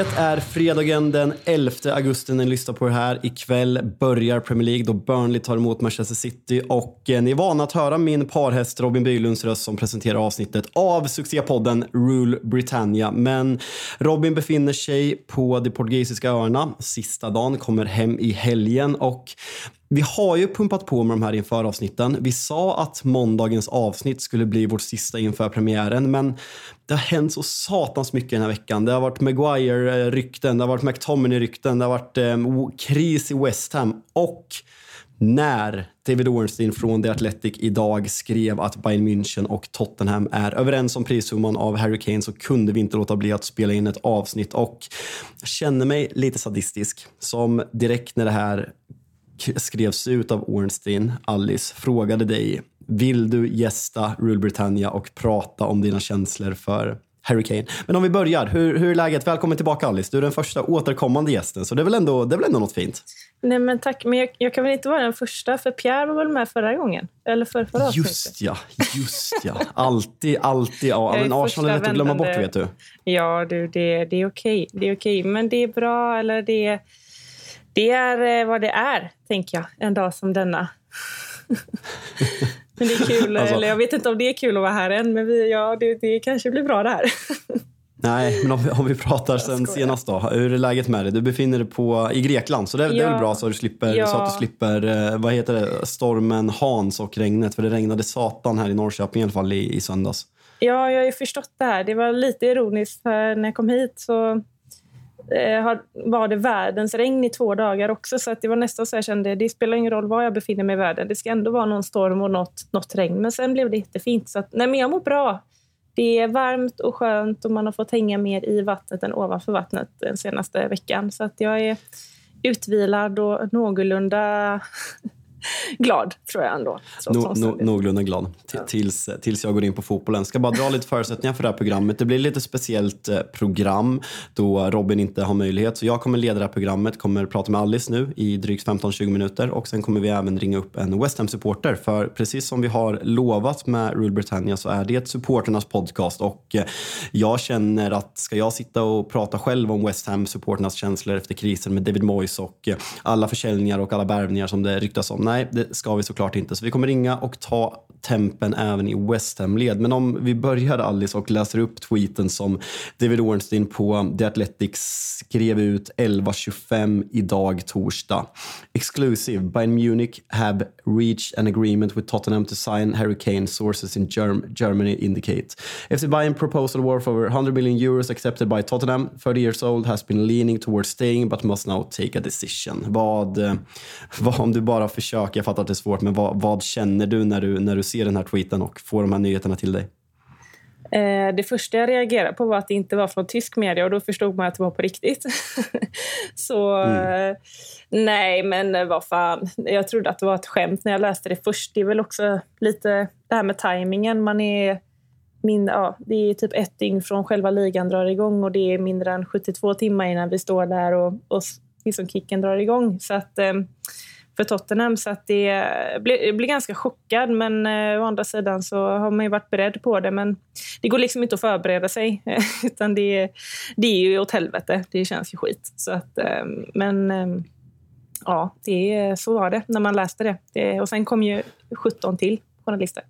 Det är fredagen den 11 augusti när ni lyssnar på det här. Ikväll börjar Premier League då Burnley tar emot Manchester City och eh, ni är vana att höra min parhäst Robin Bylunds röst som presenterar avsnittet av succépodden Rule Britannia. Men Robin befinner sig på de portugisiska öarna sista dagen, kommer hem i helgen och vi har ju pumpat på med de här inför avsnitten. Vi sa att måndagens avsnitt skulle bli vårt sista inför premiären, men det har hänt så satans mycket den här veckan. Det har varit Maguire-rykten, det har varit McTominay-rykten, det har varit eh, kris i West Ham och när David Ornstein från The Athletic idag skrev att Bayern München och Tottenham är överens om prissumman av Harry Kane så kunde vi inte låta bli att spela in ett avsnitt och jag känner mig lite sadistisk som direkt när det här skrevs ut av Ornstein, Alice, frågade dig vill du gästa Rule Britannia och prata om dina känslor för Harry Kane. Men om vi börjar, hur, hur är läget? Välkommen tillbaka Alice. Du är den första återkommande gästen, så det är väl ändå, det är väl ändå något fint? Nej men tack, men jag, jag, kan väl inte vara den första, för Pierre var väl med förra gången? Eller för förra Just ja, just ja. Alltid, alltid. Ja, men Arsenal är lätt att glömma bort vet du. Ja du, det, det är okej. Det är okej, men det är bra, eller det, det är eh, vad det är, tänker jag, en dag som denna. men det är kul, alltså, eller jag vet inte om det är kul att vara här än, men vi, ja, det, det kanske blir bra det här. Nej, men om vi, om vi pratar sen senast då. Hur är läget med dig? Du befinner dig på, i Grekland, så det, ja. det är väl bra så, du slipper, ja. så att du slipper eh, vad heter det, stormen Hans och regnet. För det regnade satan här i Norrköping i alla fall i, i söndags. Ja, jag har ju förstått det här. Det var lite ironiskt när jag kom hit så Eh, var det världens regn i två dagar också. Så att det var nästan så jag kände, det spelar ingen roll var jag befinner mig i världen. Det ska ändå vara någon storm och något, något regn. Men sen blev det jättefint. Så att, nej, men jag mår bra. Det är varmt och skönt och man har fått hänga mer i vattnet än ovanför vattnet den senaste veckan. Så att jag är utvilad och någorlunda glad, tror jag ändå. No, no, någorlunda glad. T ja. tills, tills jag går in på fotbollen. Ska bara dra lite förutsättningar för det här programmet. Det blir lite speciellt eh, program då Robin inte har möjlighet. Så jag kommer leda det här programmet, kommer prata med Alice nu i drygt 15-20 minuter och sen kommer vi även ringa upp en West Ham-supporter. För precis som vi har lovat med Rule Britannia så är det supporternas podcast och eh, jag känner att ska jag sitta och prata själv om West Ham-supporternas känslor efter krisen med David Moyes och eh, alla försäljningar och alla värvningar som det ryktas om Nej, det ska vi såklart inte. Så vi kommer ringa och ta tempen även i West Ham-led. Men om vi börjar Alice och läser upp tweeten som David Ornstein på The Athletic skrev ut 11.25 idag torsdag. Exclusive. Bayern Munich have reached an agreement with Tottenham to sign Harry Kane, sources in Germ Germany indicate. FC Bayern proposal worth over 100 million euros accepted by Tottenham. 30 years old has been leaning towards staying but must now take a decision. Vad, eh, vad om du bara försöker, jag fattar att det är svårt, men vad, vad känner du när du, när du ser den här tweeten och får de här nyheterna till dig? Eh, det första jag reagerade på var att det inte var från tysk media och då förstod man att det var på riktigt. så mm. nej, men vad fan. Jag trodde att det var ett skämt när jag läste det först. Det är väl också lite det här med tajmingen. Man är min, ja, det är typ ett dygn från själva ligan drar igång och det är mindre än 72 timmar innan vi står där och, och liksom kicken drar igång. Så att, eh, för Tottenham. Så att det blir, blir ganska chockad, men eh, å andra sidan så har man ju varit beredd på det. Men det går liksom inte att förbereda sig, utan det, det är ju åt helvete. Det känns ju skit. Så att, eh, men eh, ja, det, så var det när man läste det. det. Och sen kom ju 17 till journalister.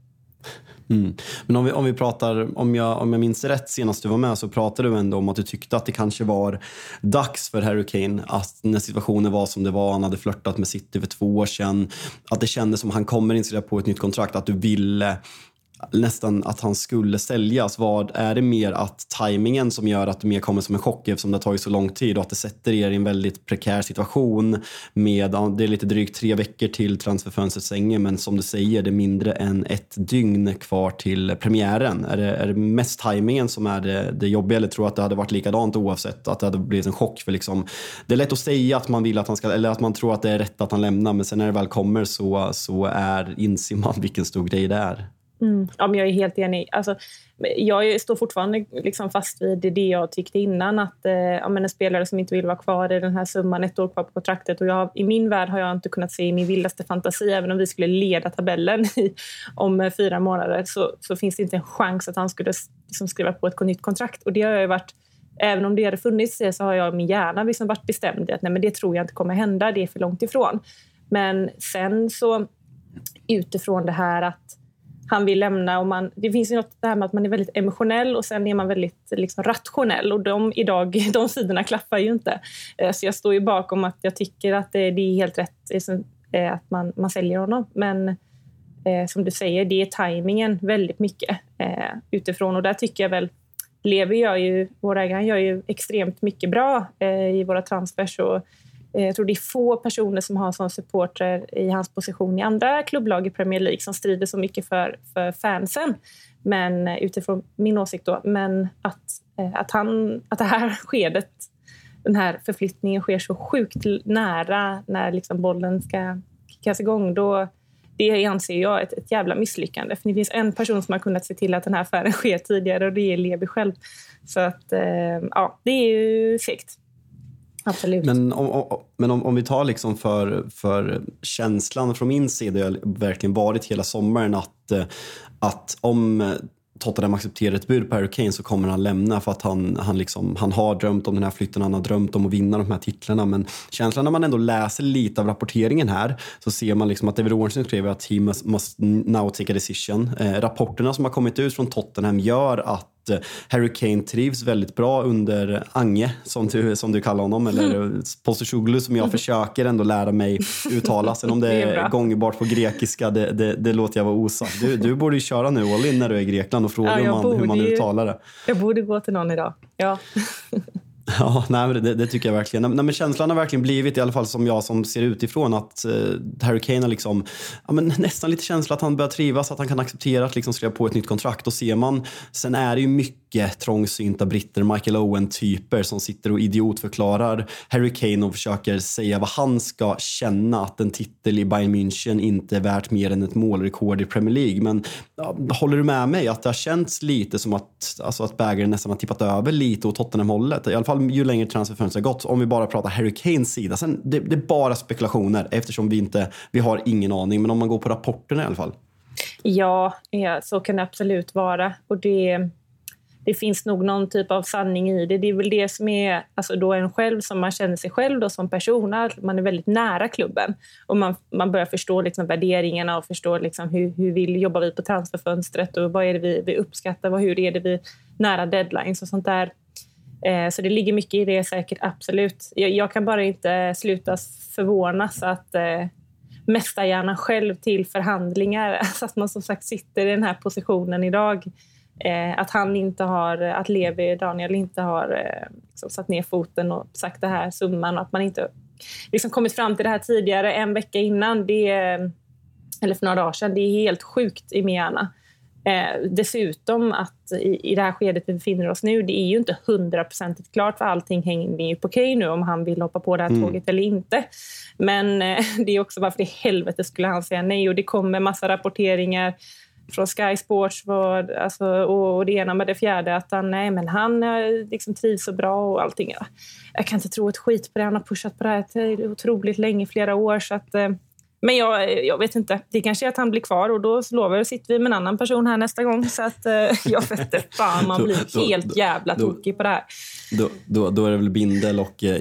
Mm. Men om vi, om vi pratar, om jag, om jag minns rätt senast du var med så pratade du ändå om att du tyckte att det kanske var dags för Harry Kane att när situationen var som det var, han hade flörtat med City för två år sedan, att det kändes som att han kommer in på ett nytt kontrakt, att du ville nästan att han skulle säljas. Vad Är det mer att tajmingen som gör att det mer kommer som en chock eftersom det har tagit så lång tid och att det sätter er i en väldigt prekär situation med, det är lite drygt tre veckor till transferfönstret stänger men som du säger, det är mindre än ett dygn kvar till premiären. Är det, är det mest tajmingen som är det, det jobbiga eller tror du att det hade varit likadant oavsett? Att det hade blivit en chock? För liksom, det är lätt att säga att man vill att han ska, eller att man tror att det är rätt att han lämnar men sen när det väl kommer så, så är, inser man vilken stor grej det är. Mm. Ja, men jag är helt enig. Alltså, jag står fortfarande liksom fast vid det jag tyckte innan. Att eh, ja, en spelare som inte vill vara kvar i den här summan, ett år kvar på kontraktet. Och jag, I min värld har jag inte kunnat se i min vildaste fantasi, även om vi skulle leda tabellen i, om eh, fyra månader, så, så finns det inte en chans att han skulle liksom, skriva på ett nytt kontrakt. Och det har jag varit även om det hade funnits det så har jag i min hjärna liksom varit bestämd i att nej, men det tror jag inte kommer hända, det är för långt ifrån. Men sen så utifrån det här att han vill lämna. Och man, det finns ju något det här med att man är väldigt emotionell och sen är man väldigt liksom, rationell. Och de, idag, de sidorna klaffar ju inte. Eh, så jag står ju bakom att jag tycker att det, det är helt rätt liksom, eh, att man, man säljer honom. Men eh, som du säger, det är tajmingen väldigt mycket eh, utifrån. Och där tycker jag väl Levi gör ju, vår ägare gör ju extremt mycket bra eh, i våra transfers. Och, Eh, jag tror det är få personer som har sån supporter i hans position i andra klubblag i Premier League som strider så mycket för, för fansen. Men eh, utifrån min åsikt då. Men att, eh, att, han, att det här skedet, den här förflyttningen sker så sjukt nära när liksom bollen ska kickas igång. Då, det anser jag ett, ett jävla misslyckande. För det finns en person som har kunnat se till att den här affären sker tidigare och det är Levi själv. Så att, ja, det är ju fegt. Absolut. Men om, om men om, om, vi tar liksom för, för känslan från min sida, har verkligen varit hela sommaren att, eh, att om Tottenham accepterar ett bud på Harry Kane så kommer han lämna för att han, han, liksom, han har drömt om den här flytten, han har drömt om att vinna de här titlarna. Men känslan när man ändå läser lite av rapporteringen här så ser man liksom att David Ornstein skriver att he must, must now take a decision. Eh, rapporterna som har kommit ut från Tottenham gör att Eh, Harry Kane trivs väldigt bra under Ange, som du, som du kallar honom, eller mm. Postusoglu som jag mm. försöker ändå lära mig uttala. Sen om det, är, är gångbart på grekiska, det, det, det, låter jag vara osagt. Du, du borde köra nu all in när du är i Grekland och fråga ja, hur man, hur man uttalar det. Jag borde gå till någon idag, ja. Ja, nej, det, det, tycker jag verkligen. Nej, men känslan har verkligen blivit, i alla fall som jag som ser utifrån, att eh, Harry Kane har liksom, ja, men nästan lite känsla att han börjar trivas, att han kan acceptera att liksom skriva på ett nytt kontrakt. Och ser man, sen är det ju mycket trångsynta britter, Michael Owen-typer som sitter och idiotförklarar Harry Kane och försöker säga vad han ska känna att en titel i Bayern München inte är värt mer än ett målrekord i Premier League. Men ja, håller du med mig att det har känts lite som att, alltså att bägaren nästan har tippat över lite åt Tottenham-hållet? I alla fall ju längre transferfönstret har gått. Om vi bara pratar Harry Kanes sida. Sen, det, det, är bara spekulationer eftersom vi inte vi har ingen aning. Men om man går på rapporterna i alla fall. Ja, ja så kan det absolut vara. Och det, det finns nog någon typ av sanning i det. Det är väl det som är alltså då en själv, som man känner sig själv då som person. Man är väldigt nära klubben och man, man börjar förstå liksom värderingarna och förstå liksom hur, hur vill, jobbar vi på transferfönstret och vad är det vi, vi uppskattar Vad, hur är det vi nära deadlines och sånt där. Eh, så det ligger mycket i det säkert, absolut. Jag, jag kan bara inte sluta förvånas att eh, mästarhjärnan själv till förhandlingar, alltså att man som sagt sitter i den här positionen idag. Eh, att han inte har, att Levi, Daniel, inte har eh, liksom satt ner foten och sagt det här summan och att man inte liksom kommit fram till det här tidigare, en vecka innan, det, eller för några dagar sedan. Det är helt sjukt i min hjärna. Eh, dessutom att i, i det här skedet vi befinner oss nu, det är ju inte hundraprocentigt klart för allting hänger ju på Kay nu om han vill hoppa på det här mm. tåget eller inte. Men eh, det är också varför i helvete skulle han säga nej och det kommer massa rapporteringar från Sky Sports var, alltså, och, och det ena med det fjärde att han, nej, men han liksom trivs så bra och allting. Jag kan inte tro ett skit på det. Han har pushat på det här otroligt länge, flera år. Så att, eh, men jag, jag vet inte. Det kanske är att han blir kvar och då lovar jag sitter vi med en annan person här nästa gång. Så att eh, jag vet inte fan, man blir då, helt då, jävla tokig på det här. Då, då, då, är det väl Bindel och eh,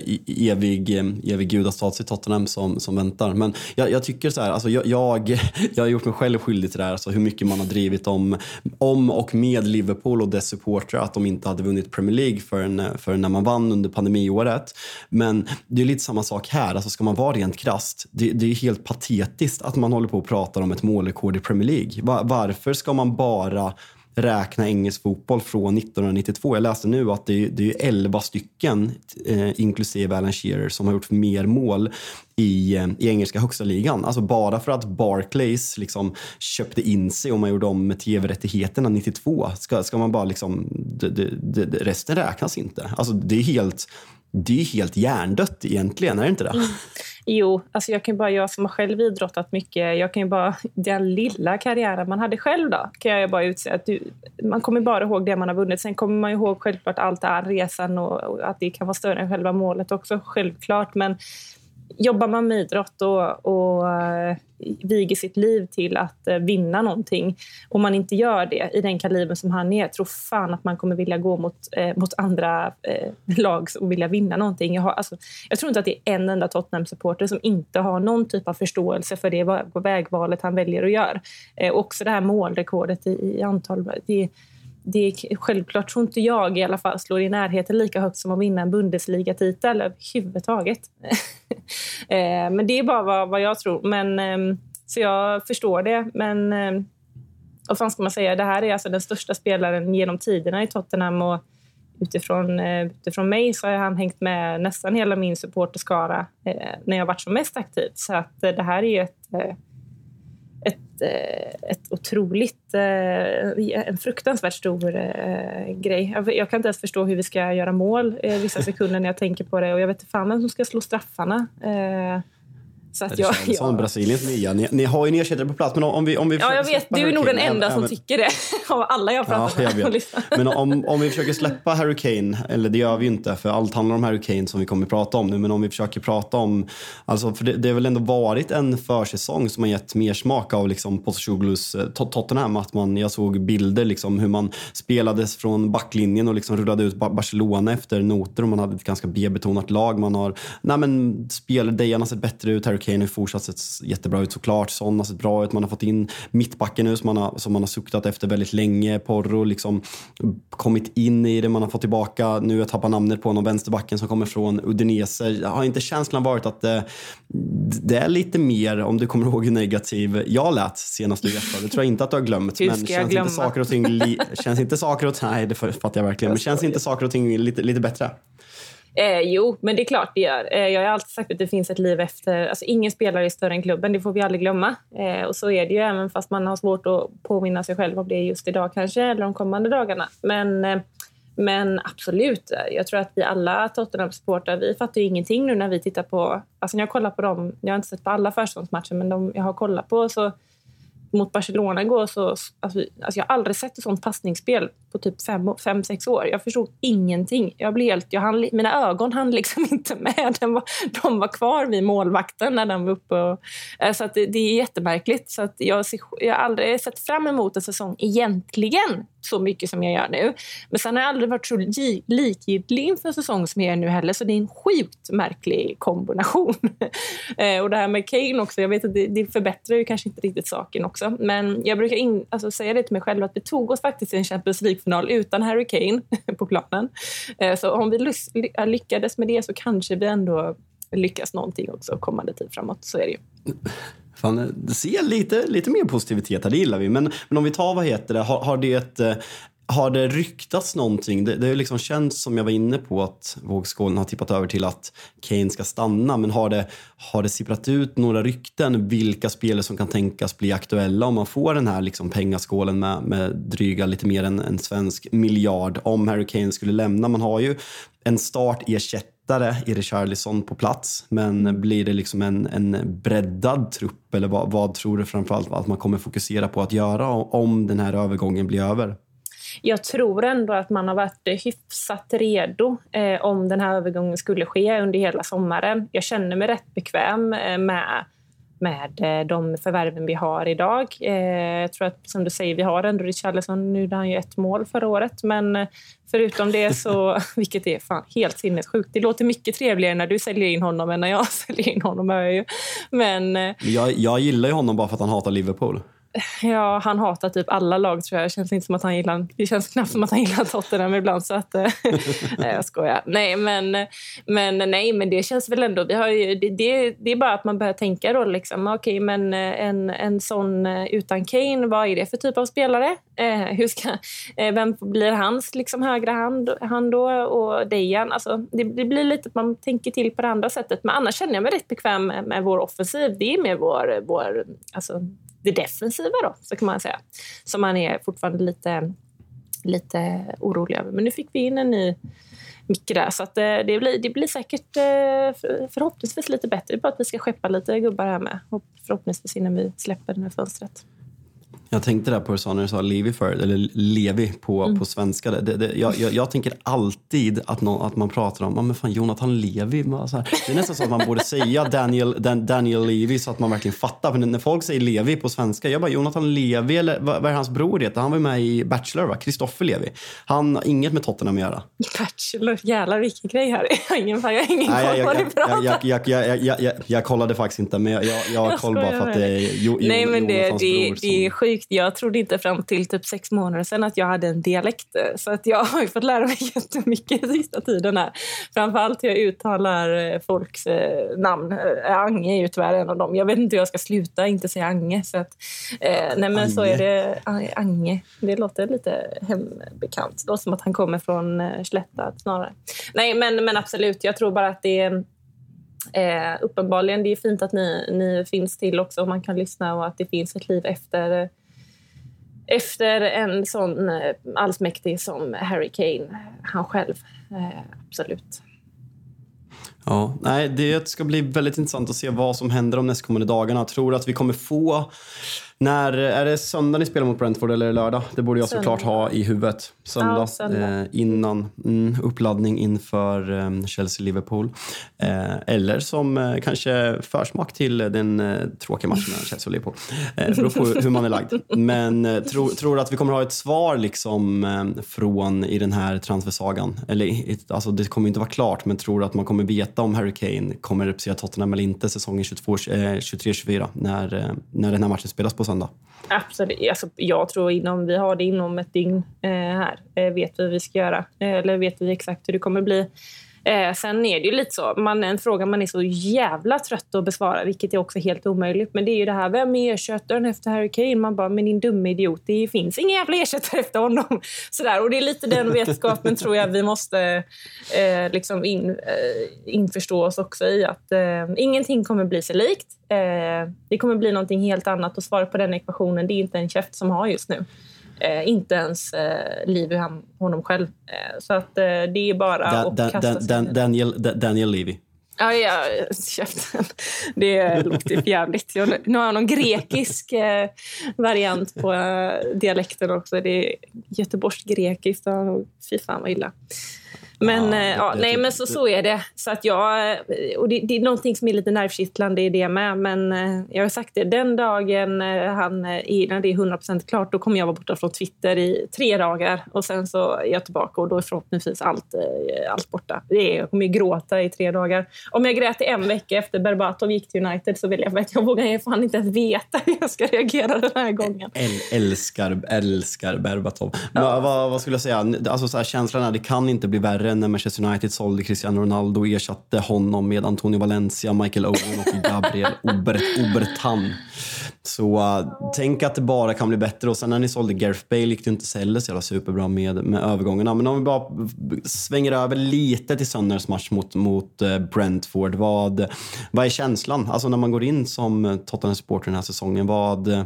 evig, eh, evig gudastats i Tottenham som, som väntar. Men jag, jag tycker så här, alltså jag, jag, jag, har gjort mig själv skyldig till det här, alltså hur mycket man har drivit om, om och med Liverpool och dess supportrar att de inte hade vunnit Premier League förrän, förrän när man vann under pandemiåret. Men det är lite samma sak här, alltså ska man vara rent krasst, det, det är helt patetiskt patetiskt att man håller på och pratar om ett målrekord i Premier League. varför ska man bara räkna engelsk fotboll från 1992. Jag läste nu att det är, det är 11 stycken, eh, inklusive Alan Shearer, som har gjort mer mål i, eh, i engelska högsta ligan. Alltså bara för att Barclays liksom köpte in sig och man gjorde om med tv-rättigheterna 92. Ska, ska man bara liksom, det, det, det, resten räknas inte. Alltså det är helt det är helt hjärndött egentligen, är det inte det? Mm. Jo, alltså jag kan bara, jag som har själv idrottat mycket, jag kan ju bara, den lilla karriären man hade själv då, kan jag bara utse att du, man kommer bara ihåg det man har vunnit. Sen kommer man ihåg självklart allt, det här, resan och, och att det kan vara större än själva målet också, självklart. Men jobbar man med idrott och, och eh, viger sitt liv till att eh, vinna någonting och man inte gör det i den kalibern som han är, tror fan att man kommer vilja gå mot, eh, mot andra eh, lag och vilja vinna någonting. Jag, har, alltså, jag tror inte att det är en enda Tottenham-supporter som inte har någon typ av förståelse för det vägvalet han väljer att göra. också det här målrekordet i, i antal... Det, det är, självklart tror inte jag i alla fall slår i närheten lika högt som att vinna en Bundesliga-titel överhuvudtaget. Eh, men det är bara vad, vad jag tror. Men, ehm, så jag förstår det. Men ehm, vad fan ska man säga? Det här är alltså den största spelaren genom tiderna i Tottenham. Och utifrån, eh, utifrån mig så har han hängt med nästan hela min supporterskara eh, när jag varit som mest aktiv. Så att eh, det här är ett ett, eh, ett otroligt, eh, en fruktansvärt stor eh, grej. Jag kan inte ens förstå hur vi ska göra mål vissa sekunder när jag tänker på det och jag vet inte fan vem som ska slå straffarna. Så att det jag, känns som Brasiliens nya. Ni, ni, har ju en ersättare på plats. Men om vi, om vi ja, jag vet. Du är nog den enda som tycker det av alla jag pratar ja, med. Men om, om vi försöker släppa Harry Kane, eller det gör vi inte för allt handlar om Harry Kane som vi kommer att prata om nu. Men om vi försöker prata om, alltså för det, det har väl ändå varit en försäsong som har gett mer smak av liksom Postacoglu's eh, Tottenham. Att man, jag såg bilder liksom hur man spelades från backlinjen och liksom rullade ut Barcelona efter noter och man hade ett ganska B-betonat lag. Man har, nej men speldejarna sett bättre ut. Harry Kane har fortsatt sett jättebra ut såklart. Son har sett bra ut. Man har fått in mittbacken nu som man har, som man har suktat efter väldigt länge. Porro liksom kommit in i det. Man har fått tillbaka, nu jag tappar namnet på någon vänsterbacken som kommer från Udinese. Har inte känslan varit att det, det är lite mer, om du kommer ihåg hur negativ jag lät senast du gästade. Det tror jag inte att du har glömt. Men känns inte saker och ting, li, känns inte saker och nej det fattar jag verkligen. Men känns inte saker och ting lite, lite bättre? Eh, jo, men det är klart det gör. Eh, jag har alltid sagt att det finns ett liv efter... Alltså, ingen spelare är större än klubben, det får vi aldrig glömma. Eh, och så är det ju även fast man har svårt att påminna sig själv om det just idag kanske, eller de kommande dagarna. Men, eh, men absolut, jag tror att vi alla Tottenham-supportrar, vi fattar ju ingenting nu när vi tittar på... Alltså när jag kollar på dem, jag har inte sett på alla försäsongsmatcher, men de jag har kollat på så mot Barcelona igår så... Alltså, alltså jag har aldrig sett ett sånt passningsspel på typ fem, fem, sex år. Jag förstod ingenting. Jag blev helt, jag hann, mina ögon hann liksom inte med. Den var, de var kvar vid målvakten när den var uppe. Och, eh, så att det, det är jättemärkligt. Så att jag, jag har aldrig sett fram emot en säsong egentligen så mycket som jag gör nu. Men sen har jag aldrig varit så likgiltig inför en säsong som jag är nu heller. Så det är en sjukt märklig kombination. Eh, och det här med Kane också, jag vet att det, det förbättrar ju kanske inte riktigt saken också. Men jag brukar in, alltså säga det till mig själv att vi tog oss faktiskt till en Champions League final utan Harry Kane på planen. Eh, så om vi lyckades med det så kanske vi ändå lyckas någonting också kommande tid framåt. Så är det ju. Fan, se lite, lite mer positivitet här, det gillar vi. Men, men om vi tar, vad heter det, har, har det ett, eh, har det ryktats någonting? Det, det har liksom känts som jag var inne på att vågskålen har tippat över till att Kane ska stanna. Men har det, har det sipprat ut några rykten vilka spelare som kan tänkas bli aktuella om man får den här liksom pengaskålen med, med dryga lite mer än en svensk miljard om Harry Kane skulle lämna? Man har ju en startersättning i Richarlison på plats. Men blir det liksom en, en breddad trupp eller vad, vad tror du framförallt att man kommer fokusera på att göra om den här övergången blir över? Jag tror ändå att man har varit hyfsat redo eh, om den här övergången skulle ske under hela sommaren. Jag känner mig rätt bekväm eh, med med eh, de förvärven vi har idag. Eh, jag tror att, som du säger, vi har ändå Richarlison. Nu gjorde han ju ett mål förra året, men eh, förutom det så, vilket är fan helt sinnessjukt. Det låter mycket trevligare när du säljer in honom än när jag säljer in honom. Men, eh, jag, jag gillar ju honom bara för att han hatar Liverpool. Ja, han hatar typ alla lag tror jag. Det känns, inte som att han gillar, det känns knappt som att han gillar Tottenham ibland. Så att, eh, nej, jag skojar. Nej men, men, nej, men det känns väl ändå... Vi har ju, det, det, det är bara att man börjar tänka då. Liksom, okay, men eh, en, en sån eh, utan Kane, vad är det för typ av spelare? Eh, hur ska, eh, vem blir hans liksom, högra hand, hand då? Och Dejan? Alltså, det, det, blir lite att man tänker till på det andra sättet. Men annars känner jag mig rätt bekväm med, med vår offensiv. Det är med vår, vår alltså, det defensiva då, så kan man säga. Som man är fortfarande lite, lite orolig över. Men nu fick vi in en ny Micke där, så att eh, det, blir, det blir säkert eh, förhoppningsvis lite bättre. Det är bara att vi ska skeppa lite gubbar här med. Förhoppningsvis innan vi släpper det här fönstret. Jag tänkte där på det när du sa Levi för, eller Levi på, mm. på svenska. Det, det, jag, jag, jag, tänker alltid att, någon, att man pratar om men fan, Jonathan Levi. Så här. Det är nästan så att man borde säga Daniel, Dan, Daniel Levi så att man verkligen fattar. För när folk säger Levi på svenska, jag bara Jonathan Levi, eller vad, vad är hans bror heter? Han var med i Bachelor, va? Kristoffer Levi. Han har inget med Tottenham att göra. Bachelor, jävlar vilken grej här. Jag har ingen, jag har ingen koll på vad du pratar jag, kollade faktiskt inte, men jag, jag, jag har koll bara för att det är jo, Nej, men det, det, det är sjukt. Jag trodde inte fram till typ sex månader sedan att jag hade en dialekt. Så att jag har fått lära mig jättemycket sista tiden här. Framförallt hur jag uttalar eh, folks eh, namn. Eh, Ange är ju tyvärr en av dem. Jag vet inte hur jag ska sluta inte säga Ange. Så att, eh, nej men Ange. så är det. Ange. Det låter lite hembekant. Det låter som att han kommer från Slätta snarare. Nej men, men absolut, jag tror bara att det är Eh, uppenbarligen, det är fint att ni, ni finns till också och man kan lyssna och att det finns ett liv efter, efter en sån eh, allsmäktig som Harry Kane, eh, han själv. Eh, absolut. Ja, nej, det ska bli väldigt intressant att se vad som händer de nästkommande dagarna. Jag tror att vi kommer få när, är det söndag ni spelar mot Brentford eller lördag? Det borde jag såklart ha i huvudet. Söndag, ja, söndag. Eh, innan mm, uppladdning inför eh, Chelsea-Liverpool. Eh, eller som eh, kanske försmak till den eh, tråkiga matchen mellan Chelsea och Liverpool. Eh, det beror på hur man är lagd. Men eh, tror, att vi kommer ha ett svar liksom, från i den här transfersagan? Eller, alltså, det kommer inte vara klart, men tror att man kommer veta om Harry Kane kommer representera Tottenham eller inte säsongen 23-24 när, när den här matchen spelas på söndag? Absolut. Alltså, jag tror inom, vi har det inom ett dygn eh, här. Eh, vet vi vad vi ska göra. Eh, eller vet vi exakt hur det kommer bli. Eh, sen är det ju lite så, man, en fråga man är så jävla trött att besvara, vilket är också helt omöjligt. Men det är ju det här, vem är ersättaren efter Harry Kane? Man bara, men din dumme idiot, det finns ingen jävla ersättare efter honom. Sådär. Och det är lite den vetskapen tror jag vi måste eh, liksom in, eh, införstå oss också i. Att eh, ingenting kommer bli sig likt. Eh, det kommer bli någonting helt annat och svaret på den ekvationen, det är inte en käft som har just nu. Eh, inte ens eh, Livy han, honom själv. Eh, så att eh, det är bara da, att kasta sig da, Daniel, Daniel Levy. Ja, ja, käften. Det låter jävligt. nu har jag någon grekisk eh, variant på eh, dialekten också. Det är göteborgskt grekiskt. Fy fan vad illa. Men, ja, eh, ja nej, men så, så är det. Så att jag, och det, det är någonting som är lite nervkittlande i det med. Men eh, jag har sagt det, den dagen eh, han, när det är 100% klart, då kommer jag vara borta från Twitter i tre dagar. Och sen så är jag tillbaka och då är förhoppningsvis allt, allt borta. Det är, jag kommer ju gråta i tre dagar. Om jag grät i en vecka efter Berbatov gick till United så vill jag att jag vågar fan inte ens veta hur jag ska reagera den här gången. Äl, älskar, älskar Berbatov. Ja. Men, vad, vad, skulle jag säga? Alltså, så här, känslan är det kan inte bli värre när Manchester United sålde Cristiano Ronaldo och ersatte honom med Antonio Valencia, Michael Owen och Gabriel Obertan. Så uh, tänk att det bara kan bli bättre. Och sen när ni sålde Gareth Bale gick det inte heller så jävla superbra med, med övergångarna. Men om vi bara svänger över lite till söndagens match mot, mot äh, Brentford. Vad, vad är känslan? Alltså när man går in som Tottenham-supporter den här säsongen. Vad,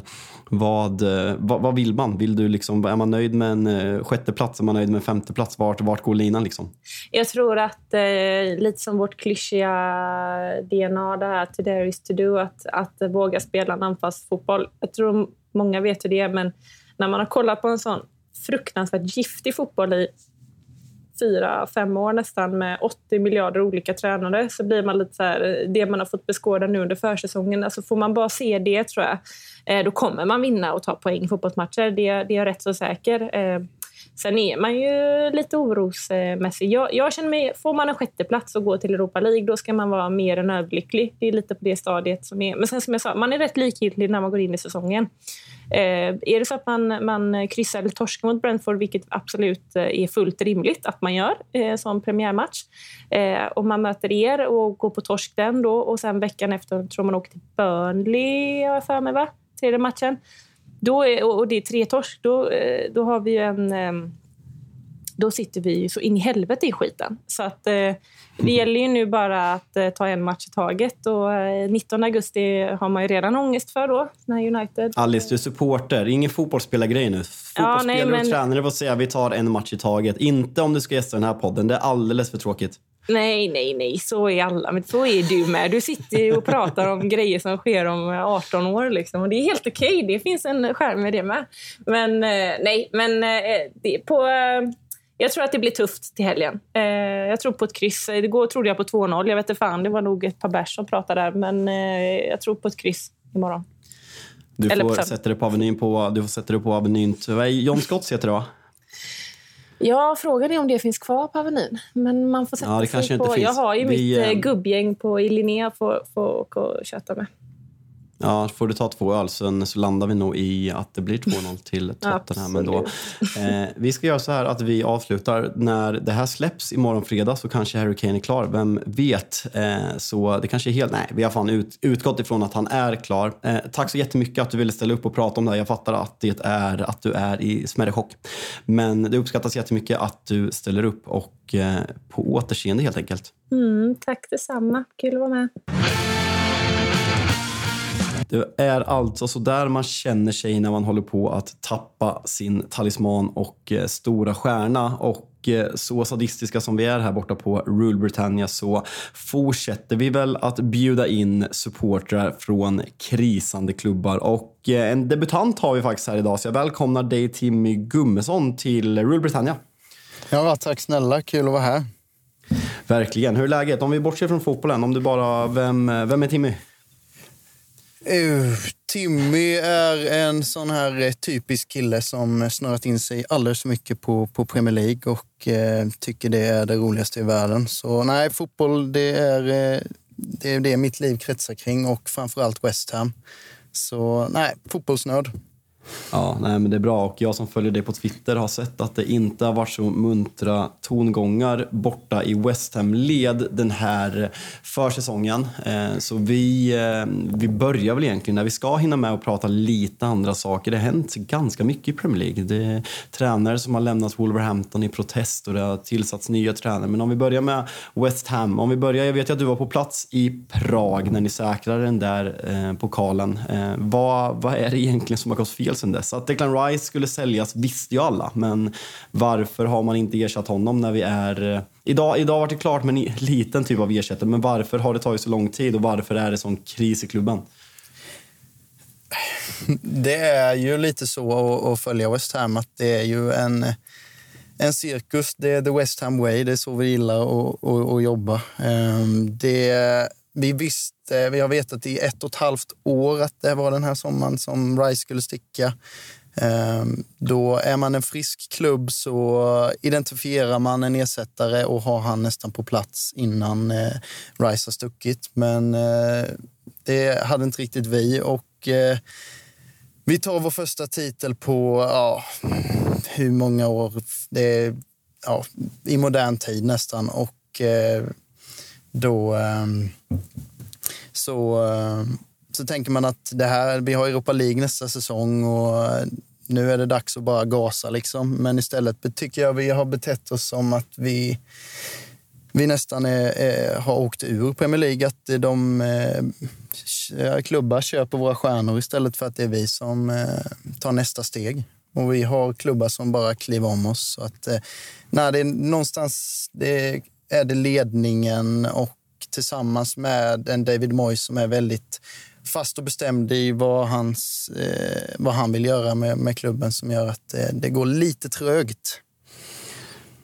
vad, vad, vad, vill man? Vill du liksom, är man nöjd med en sjätteplats? sjätte plats? Är man nöjd med en femte plats? Vart, vart går linan? Liksom? Jag tror att, eh, lite som vårt klyschiga DNA, det här to dare is to do, att, att våga spela en proffsfotboll. Jag tror många vet hur det är, men när man har kollat på en sån fruktansvärt giftig fotboll i fyra, fem år nästan med 80 miljarder olika tränare så blir man lite så här, det man har fått beskåda nu under försäsongen, alltså får man bara se det tror jag, eh, då kommer man vinna och ta poäng i fotbollsmatcher. Det, det är jag rätt så säker. Eh, Sen är man ju lite orosmässig. Jag, jag känner mig, får man en sjätteplats och går till Europa League, då ska man vara mer än överlycklig. Det är lite på det stadiet som är. Men sen som jag sa, man är rätt likgiltig när man går in i säsongen. Eh, är det så att man, man kryssar eller torskar mot Brentford, vilket absolut eh, är fullt rimligt att man gör eh, som premiärmatch, eh, och man möter er och går på torsk den då och sen veckan efter tror man åker till Burnley, har jag för mig, va? Tredje matchen. Då är, och det är tre torsk, då, eh, då har vi en... Ehm, då sitter vi så in i helvete i skiten. Så att, eh, det gäller ju nu bara att eh, ta en match i taget. Och 19 augusti har man ju redan ångest för då, när United... Alice, du är supporter. Ingen fotbollsspelargrej nu. Fotbollsspelare ja, nej, men... och tränare får säga vi tar en match i taget. Inte om du ska gästa den här podden. Det är alldeles för tråkigt. Nej, nej, nej. Så är alla. Men så är du med. Du sitter och pratar om grejer som sker om 18 år. Liksom. Och det är helt okej. Okay. Det finns en skärm med det med. Men eh, nej, men eh, på... Eh, jag tror att det blir tufft till helgen. Eh, jag tror på ett kryss. Igår trodde jag på 2-0. Jag vet inte fan, det var nog ett par bärs som pratade där. Men eh, jag tror på ett kryss imorgon. Du får sätta dig på Avenyn på, du får sätta dig på Avenyn. John Scotts heter det va? Ja, frågan är om det finns kvar på Avenyn. Men man får sätta ja, det sig kanske på... Inte finns. Jag har ju Vi, mitt äh, gubbgäng på, i Linnea för att åka och köta med. Ja, får du ta två öl sen så landar vi nog i att det blir 2-0 till Tottenham ändå. Eh, vi ska göra så här att vi avslutar. När det här släpps imorgon fredag så kanske Harry Kane är klar. Vem vet? Eh, så det kanske är helt... Nej, vi har fan ut, utgått ifrån att han är klar. Eh, tack så jättemycket att du ville ställa upp och prata om det här. Jag fattar att det är att du är i smärre chock. Men det uppskattas jättemycket att du ställer upp och eh, på återseende helt enkelt. Mm, tack detsamma. Kul att vara med. Det är alltså så där man känner sig när man håller på att tappa sin talisman och eh, stora stjärna. Och eh, så sadistiska som vi är här borta på Rule Britannia så fortsätter vi väl att bjuda in supportrar från krisande klubbar. Och eh, en debutant har vi faktiskt här idag, så jag välkomnar dig Timmy Gummesson till Rule Britannia. Ja, tack snälla. Kul att vara här. Verkligen. Hur är läget? Om vi bortser från fotbollen, om du bara... Vem, vem är Timmy? Uh, Timmy är en sån här eh, typisk kille som snurrat in sig alldeles för mycket på, på Premier League och uh, tycker det är det roligaste i världen. Så nej, fotboll det är, uh, det är det mitt liv kretsar kring och framförallt West Ham. Så nej, fotbollsnörd. Ja, nej, men det är bra. Och jag som följer dig på Twitter har sett att det inte har varit så muntra tongångar borta i West Ham-led den här försäsongen. Eh, så vi, eh, vi börjar väl egentligen när vi ska hinna med att prata lite andra saker. Det har hänt ganska mycket i Premier League. Det är tränare som har lämnat Wolverhampton i protest och det har tillsatts nya tränare. Men om vi börjar med West Ham. Om vi börjar, jag vet att du var på plats i Prag när ni säkrade den där eh, pokalen. vad, vad är det egentligen som har gått fel fel sen dess. Att Declan Rice skulle säljas visste ju alla, men varför har man inte ersatt honom när vi är... Eh, idag, idag var det klart med en liten typ av ersättare, men varför har det tagit så lång tid och varför är det sån kris i klubben? Det är ju lite så att följa West Ham, att det är ju en en cirkus. Det är the West Ham way. Det är så vi gillar att, att, att jobba. Ehm, det vi visste, vi har vetat i ett och ett halvt år att det var den här sommaren som Rice skulle sticka. Ehm, då är man en frisk klubb så identifierar man en ersättare och har han nästan på plats innan Rise Rice har stuckit. Men eh, det hade inte riktigt vi och eh, vi tar vår första titel på ja, hur många år? Det är, ja, I modern tid nästan. Och då ehm, så, ehm, så tänker man att det här, vi har Europa League nästa säsong och eh, nu är det dags att bara gasa. Liksom. Men istället tycker jag vi har betett oss som att vi, vi nästan är, är, har åkt ur Premier League. Att de eh, klubbar köper våra stjärnor istället för att det är vi som eh, tar nästa steg. Och vi har klubbar som bara kliver om oss. Så att, eh, nej, det är någonstans det är är det ledningen och tillsammans med en David Moyes som är väldigt fast och bestämd i vad, hans, eh, vad han vill göra med, med klubben som gör att eh, det går lite trögt.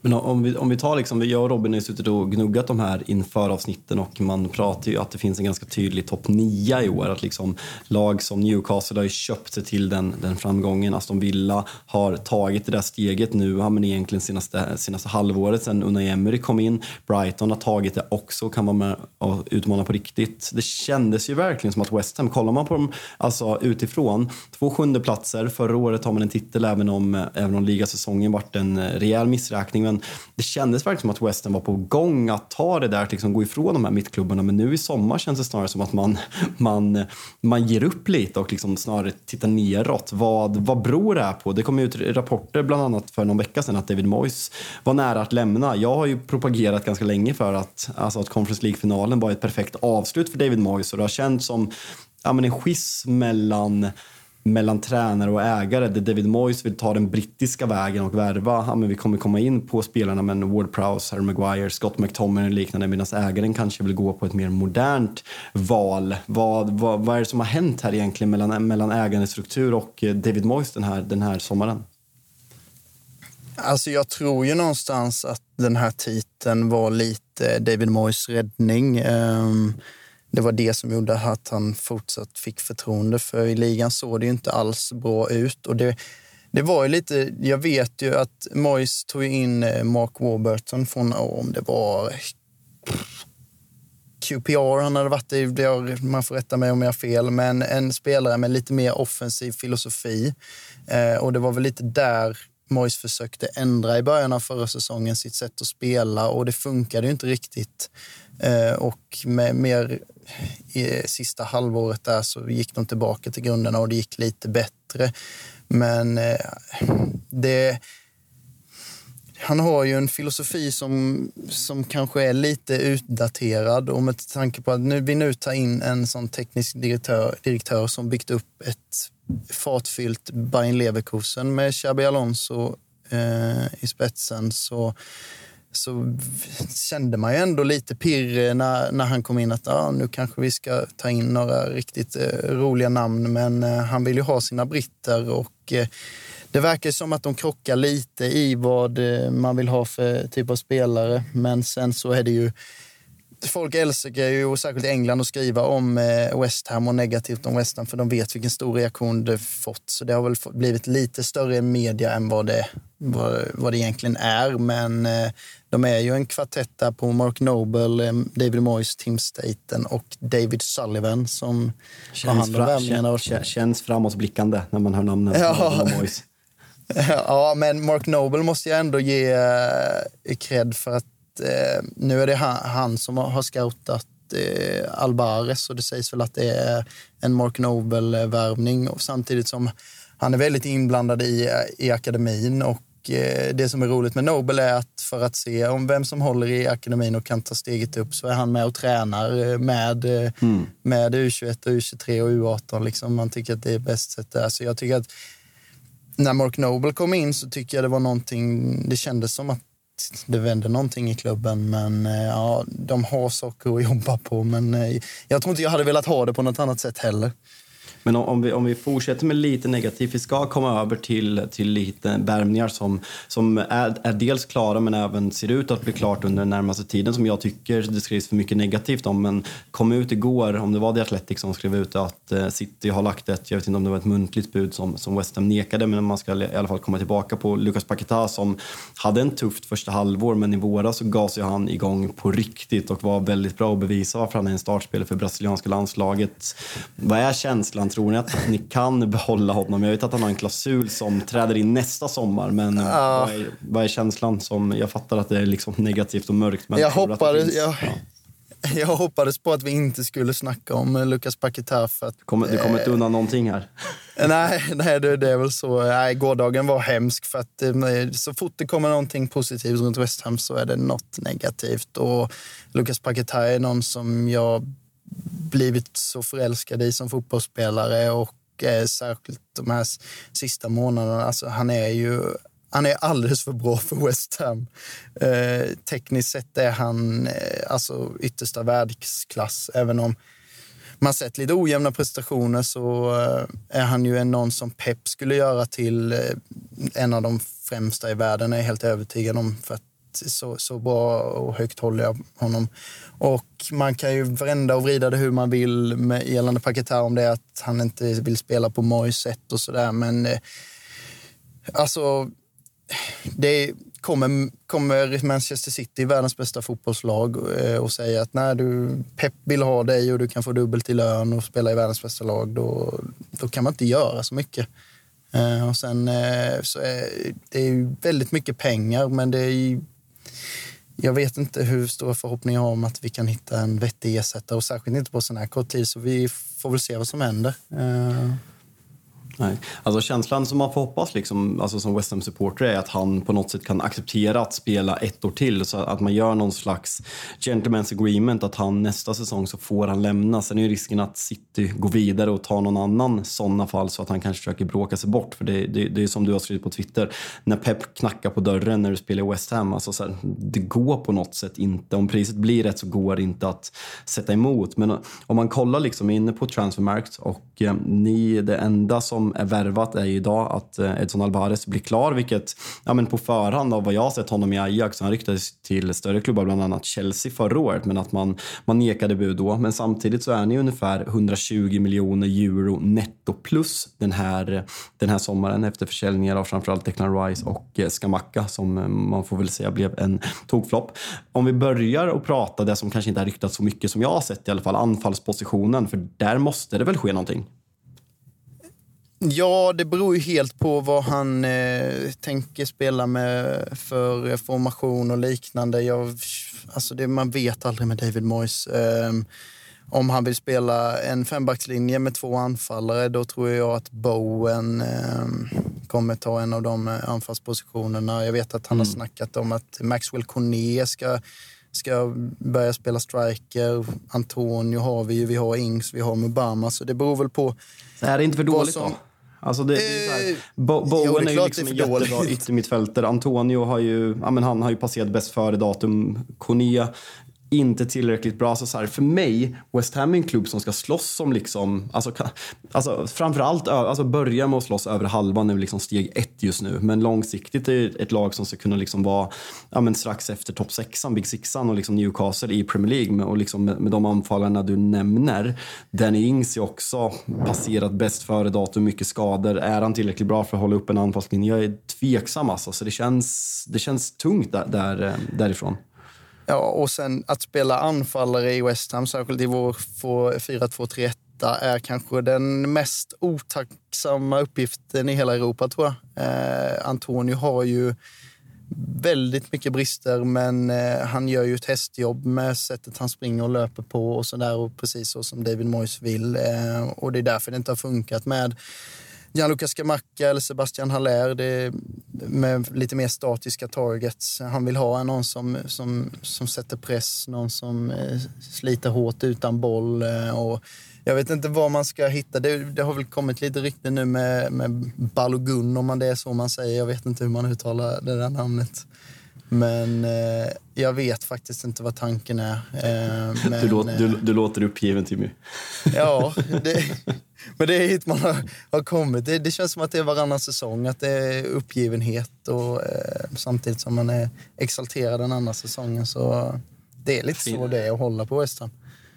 Men om vi, om vi tar liksom, jag och Robin har suttit och gnuggat de här inför avsnitten och man pratar ju att det finns en ganska tydlig topp 9 i år. Att liksom, lag som Newcastle har ju köpt sig till den, den framgången. Aston Villa har tagit det där steget nu, ja, men egentligen senaste, senaste halvåret sen Unai Emery kom in. Brighton har tagit det också, kan vara med och utmana på riktigt. Det kändes ju verkligen som att West Ham, kollar man på dem alltså, utifrån, två sjunde platser Förra året har man en titel även om, även om ligasäsongen varit en rejäl missräkning men det kändes verkligen som att Western var på gång att ta det där, att liksom gå ifrån de här mittklubbarna. Men nu i sommar känns det snarare som att man, man, man ger upp lite och liksom snarare tittar neråt. Vad, vad beror det här på? Det kom ut rapporter bland annat för någon vecka sedan att David Moyes var nära att lämna. Jag har ju propagerat ganska länge för att, alltså att Conference League-finalen var ett perfekt avslut för David Moyes och det har känts som ja, men en schism mellan mellan tränare och ägare där David Moyes vill ta den brittiska vägen och värva. Ja, men vi kommer komma in på spelarna men Ward Prowse, Harry Maguire, Scott McTominay och liknande medan ägaren kanske vill gå på ett mer modernt val. Vad, vad, vad är det som har hänt här egentligen mellan, mellan ägandestruktur och eh, David Moyes den här, den här sommaren? Alltså jag tror ju någonstans att den här titeln var lite David Moyes räddning. Um, det var det som gjorde att han fortsatt fick förtroende. För i ligan såg det ju inte alls bra ut. Och det, det var ju lite, jag vet ju att Moyes tog in eh, Mark Warburton från, om det var QPR han hade varit i, man får rätta mig om jag har fel, men en spelare med lite mer offensiv filosofi. Eh, och det var väl lite där Moyes försökte ändra i början av förra säsongen sitt sätt att spela och det funkade ju inte riktigt. Eh, och med mer i sista halvåret där så gick de tillbaka till grunderna och det gick lite bättre. Men eh, det... Han har ju en filosofi som, som kanske är lite utdaterad och med tanke på att nu, vi nu tar in en sån teknisk direktör, direktör som byggt upp ett fartfyllt Bayern Leverkusen med Xabi Alonso eh, i spetsen så så kände man ju ändå lite pirr eh, när, när han kom in att ah, nu kanske vi ska ta in några riktigt eh, roliga namn. Men eh, han vill ju ha sina britter och eh, det verkar som att de krockar lite i vad eh, man vill ha för typ av spelare. Men sen så är det ju folk älskar ju, särskilt i England, att skriva om eh, West Ham och negativt om West Ham för de vet vilken stor reaktion det fått. Så det har väl blivit lite större media än vad det, vad, vad det egentligen är. Men eh, de är ju en kvartett där på Mark Noble, eh, David Moyes, Tim Staten och David Sullivan som känns har hand om värvningarna. Känns, känns framåtblickande när man hör namnen ja. Moyes. ja, men Mark Noble måste jag ändå ge cred för att eh, nu är det han, han som har scoutat eh, Alvarez och det sägs väl att det är en Mark Noble-värvning samtidigt som han är väldigt inblandad i, i akademin och eh, det som är roligt med Nobel är att för att se om vem som håller i akademin och kan ta steget upp så är han med och tränar eh, med, eh, mm. med U21, U23 och U18. Liksom. Man tycker att det är bäst sätt där. Så jag tycker att när Mark Noble kom in så tycker jag det var någonting, det kändes som att det vänder någonting i klubben. Men eh, ja, de har saker att jobba på. Men eh, jag tror inte jag hade velat ha det på något annat sätt heller. Men om vi, om vi fortsätter med lite negativt, vi ska komma över till, till lite värmningar som, som är, är dels klara men även ser ut att bli klart under den närmaste tiden som jag tycker det skrivs för mycket negativt om. Men kom ut igår, om det var The Athletic som skrev ut att eh, City har lagt ett, jag vet inte om det var ett muntligt bud som, som West Ham nekade, men man ska i alla fall komma tillbaka på Lucas Paquetá som hade en tufft första halvår men i våras så gav han igång på riktigt och var väldigt bra att bevisa varför han är en startspelare för brasilianska landslaget. Vad är känslan Tror ni att ni kan behålla honom? Jag vet att han har en klausul som träder in nästa sommar, men ja. vad, är, vad är känslan? som Jag fattar att det är liksom negativt och mörkt. Men jag, hoppades, finns, jag, ja. jag hoppades på att vi inte skulle snacka om Lucas Paquetá. Du kommer, du kommer inte undan någonting här? nej, nej det, det, är väl så. Nej, gårdagen var hemsk. För att, eh, så fort det kommer någonting positivt runt West Ham så är det något negativt. Och Lucas Paquetá är någon som jag blivit så förälskad i som fotbollsspelare och eh, särskilt de här sista månaderna. Alltså, han är ju han är alldeles för bra för West Ham. Eh, tekniskt sett är han eh, alltså yttersta världsklass. Även om man sett lite ojämna prestationer så eh, är han ju en någon som Pep skulle göra till eh, en av de främsta i världen, är jag helt övertygad om. För att så, så bra och högt håller jag honom. Och man kan ju vända och vrida det hur man vill med gällande Paquetá om det är att han inte vill spela på Mois sätt och sådär. Men eh, alltså, det kommer, kommer Manchester City, världens bästa fotbollslag, eh, och säger att när du, Pep vill ha dig och du kan få dubbelt i lön och spela i världens bästa lag, då, då kan man inte göra så mycket. Eh, och sen eh, så är det är väldigt mycket pengar, men det är jag vet inte hur stora förhoppningar jag har om att vi kan hitta en vettig ersättare och särskilt inte på sån här kort tid. Så vi får väl se vad som händer. Eh, Nej. Alltså känslan som man får hoppas liksom, alltså som West Ham-supporter är att han på något sätt kan acceptera att spela ett år till. Så att man gör någon slags gentleman's agreement att han nästa säsong så får han lämna. Sen är ju risken att City går vidare och tar någon annan sådana fall så att han kanske försöker bråka sig bort. För det, det, det är som du har skrivit på Twitter, när Pep knackar på dörren när du spelar i West Ham. Alltså så här, det går på något sätt inte. Om priset blir rätt så går det inte att sätta emot. Men eh, om man kollar liksom inne på Transfermarkt och eh, ni, det enda som är värvat är ju idag att eh, Edson Alvarez blir klar, vilket ja, men på förhand av vad jag har sett honom i Ajax, han ryktades till större klubbar, bland annat Chelsea förra året, men att man, man nekade bud då. Men samtidigt så är ni ungefär 120 miljoner euro netto plus den här, den här sommaren efter försäljningar av framförallt Declan Rice och eh, Skamacka som eh, man får väl säga blev en tokflopp. Om vi börjar och prata det som kanske inte har ryktats så mycket som jag har sett i alla fall, anfallspositionen, för där måste det väl ske någonting? Ja, det beror ju helt på vad han eh, tänker spela med för formation och liknande. Jag, alltså det, man vet aldrig med David Moyes. Eh, om han vill spela en fembackslinje med två anfallare, då tror jag att Bowen eh, kommer ta en av de eh, anfallspositionerna. Jag vet att han mm. har snackat om att Maxwell Cornet ska ska börja spela striker. Antonio har vi ju, vi har Ings, vi har Mubama. Så det beror väl på... Så är det inte för dåligt som, då? Alltså det, det är här, eh, Bo Bowen jo, är, är ju liksom en jättebra yttermittfältare. Antonio har ju, ja, men han har ju passerat bäst före-datum. Konia inte tillräckligt bra. Alltså så här, för mig, West Ham är en klubb som ska slåss om liksom, alltså, alltså framförallt alltså börja med att slåss över halvan är liksom steg ett just nu. Men långsiktigt är det ett lag som ska kunna liksom vara ja, men strax efter topp sexan, Big Sixan och liksom Newcastle i Premier League. Och liksom med, med de anfallarna du nämner. Danny Ings är också passerat bäst före datum, mycket skador. Är han tillräckligt bra för att hålla upp en anfallslinje? Jag är tveksam alltså, så det känns, det känns tungt där, där, eh, därifrån. Ja, och sen att spela anfallare i West Ham, särskilt i vår 4-2-3-1 är kanske den mest otacksamma uppgiften i hela Europa, tror jag. Eh, Antonio har ju väldigt mycket brister, men eh, han gör ju ett hästjobb med sättet han springer och löper på och sådär, och precis så som David Moyes vill. Eh, och det är därför det inte har funkat med Gianluca Scamacca eller Sebastian Haller det med lite mer statiska targets. Han vill ha någon som, som, som sätter press, någon som eh, sliter hårt utan boll. Eh, och jag vet inte vad man ska hitta. Det, det har väl kommit lite rykten nu med, med Balogun, om man det är så man säger. Jag vet inte hur man uttalar det där namnet. Men eh, jag vet faktiskt inte vad tanken är. Eh, men, du, låter, du, du, låter uppgiven, Timmy. ja, det, men det är hit man har, har kommit. Det, det, känns som att det är varannan säsong, att det är uppgivenhet och eh, samtidigt som man är exalterad den andra säsongen. Så det är lite så det är att hålla på West Ham.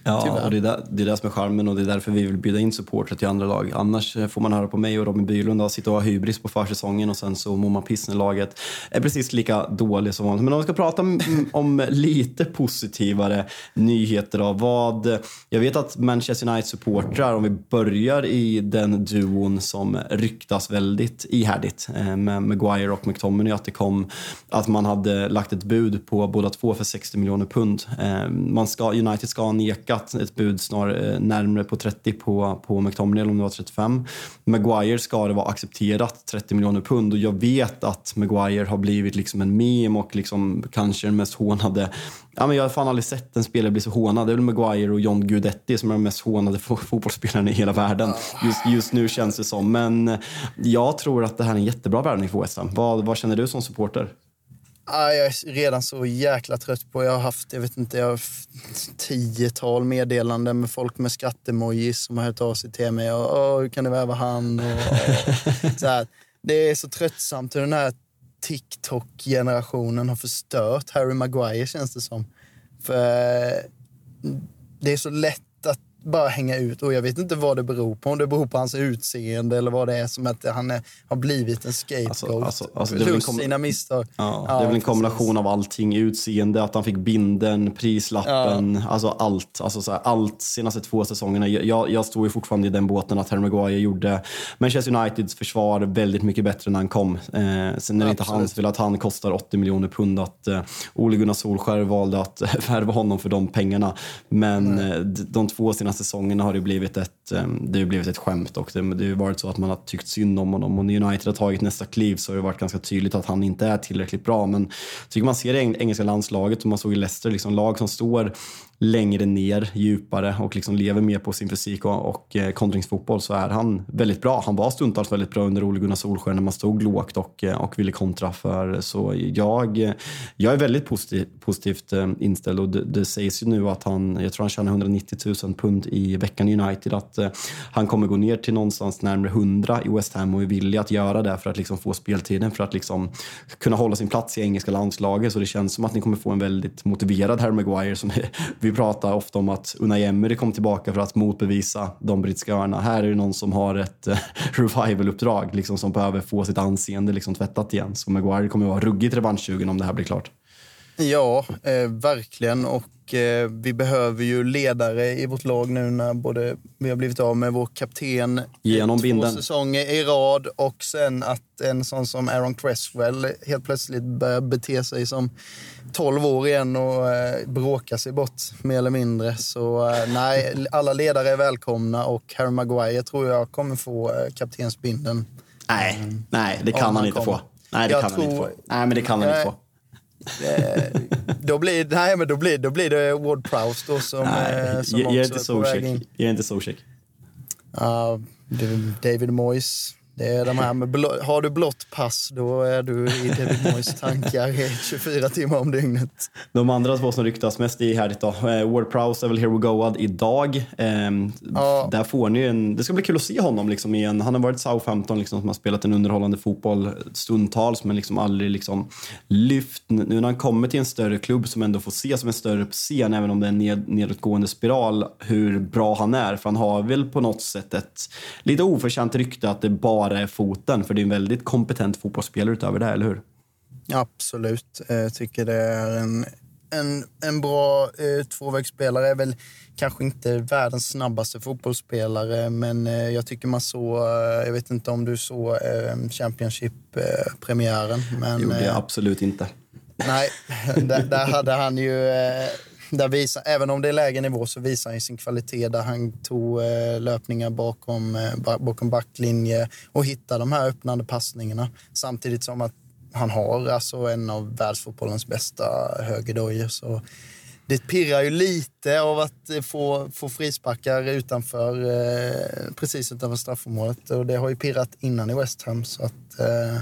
Ja, och det är, där, det är det som är charmen och det är därför vi vill bjuda in supportrar till andra lag. Annars får man höra på mig och Robin Bylund sitta och ha hybris på försäsongen och sen så mår man piss när laget är precis lika dåligt som vanligt. Men om vi ska prata om, om lite positivare nyheter då. Vad, jag vet att Manchester United-supportrar, om vi börjar i den duon som ryktas väldigt ihärdigt eh, med Maguire och McTominay, att det kom att man hade lagt ett bud på båda två för 60 miljoner pund. Eh, man ska, United ska neka ökat ett bud snarare eh, närmre närmare på 30 på, på McTominay, om det var 35. Maguire ska det vara accepterat 30 miljoner pund och jag vet att Maguire har blivit liksom en meme och liksom kanske den mest hånade Ja, men jag har fan aldrig sett en spelare bli så hånad. Det är väl Maguire och John Guidetti som är de mest hånade fotbollsspelarna i hela världen. Just, just nu känns det som. Men jag tror att det här är en jättebra värvning för West Ham. Vad, vad känner du som supporter? Ah, jag är redan så jäkla trött på... Jag har haft jag vet inte, jag har tiotal meddelanden med folk med skattemojis som har hört av sig till mig. Och, hur kan du väva han? Och, och, så här. Det är så tröttsamt hur den här TikTok-generationen har förstört Harry Maguire, känns det som. För eh, det är så lätt bara hänga ut. Och jag vet inte vad det beror på. Om det beror på hans utseende eller vad det är som att han är, har blivit en scapegoat. Alltså, alltså, alltså plus sina misstag. Ja, ja, det är väl en kombination av allting. Utseende, att han fick binden, prislappen, ja. alltså allt. Alltså så här, allt senaste två säsongerna. Jag, jag står ju fortfarande i den båten att Harry Maguire gjorde Manchester Uniteds försvar väldigt mycket bättre när han kom. Eh, sen är det inte hans fel att han kostar 80 miljoner pund. Att eh, Ole Gunnar Solskär valde att värva honom för de pengarna. Men eh, de två senaste senaste säsongerna har det blivit ett, eh, det har blivit ett skämt och det, det har varit så att man har tyckt synd om honom och när United har tagit nästa kliv så har det varit ganska tydligt att han inte är tillräckligt bra. Men tycker man ser det engelska landslaget och man såg i Leicester, liksom lag som står längre ner, djupare och liksom lever mer på sin fysik och, och eh, kontringsfotboll så är han väldigt bra. Han var stundtals väldigt bra under Ole Gunnar Solskjaer när man stod lågt och, eh, och ville kontra för. Så jag, eh, jag är väldigt positiv, positivt eh, inställd och det, det, sägs ju nu att han, jag tror han tjänar 190 000 pund i veckan i United, att eh, han kommer gå ner till någonstans närmare 100 i West Ham och är villig att göra det för att liksom få speltiden, för att liksom kunna hålla sin plats i engelska landslaget. Så det känns som att ni kommer få en väldigt motiverad Harry Maguire som vi vi pratar ofta om att Unai Emery kom tillbaka för att motbevisa de brittiska öarna. Här är det någon som har ett uh, revival-uppdrag liksom, som behöver få sitt anseende liksom, tvättat igen. Så Maguire kommer att vara ruggigt revanschsugen om det här blir klart. Ja, eh, verkligen. Och eh, vi behöver ju ledare i vårt lag nu när både vi har blivit av med vår kapten Genom två binden. säsonger i rad och sen att en sån som Aaron Cresswell helt plötsligt börjar bete sig som 12 år igen och eh, bråka sig bort mer eller mindre. Så eh, nej, alla ledare är välkomna och Harry Maguire tror jag kommer få eh, kaptensbinden. Nej, mm. nej, det kan han, han, inte kommer. få. Nej, det jag kan tror, han inte få. Nej, men det kan han inte få. Eh, då, blir, nej, men då, blir, då blir det Ward Prowse då som, nej, eh, som ge, också ge inte är på väg in. Ge inte Zuzek. Uh, David Moyes det är de här med blå, har du blått pass, då är du i David Moyes tankar 24 timmar om dygnet. De andra två som ryktas mest i härligt då. Eh, Ward Prowse är väl Here We Go idag. Ehm, ja. Där får ni en, det ska bli kul att se honom. Liksom, igen. Han har varit Southampton liksom, som har spelat en underhållande fotboll stundtals men liksom aldrig liksom, lyft. Nu när han kommer till en större klubb som ändå får se som en större scen, även om det är en ned, nedåtgående spiral, hur bra han är. För han har väl på något sätt ett lite oförtjänt rykte att det bara bara är foten. För det är en väldigt kompetent fotbollsspelare utöver det, eller hur? Absolut. Jag tycker det är en, en, en bra eh, tvåvägsspelare. Är väl kanske inte världens snabbaste fotbollsspelare, men eh, jag tycker man såg... Eh, jag vet inte om du såg eh, Championship-premiären. Eh, det gjorde jag absolut inte. Nej, där, där hade han ju eh, där visar, även om det är lägre nivå så visar han sin kvalitet där han tog eh, löpningar bakom, eh, bakom backlinje och hittade de här öppnande passningarna. Samtidigt som att han har alltså en av världsfotbollens bästa högerdojor. Så det pirrar ju lite av att eh, få, få frisparkar utanför, eh, precis utanför straffområdet. Och det har ju pirrat innan i West Ham. Så att, eh,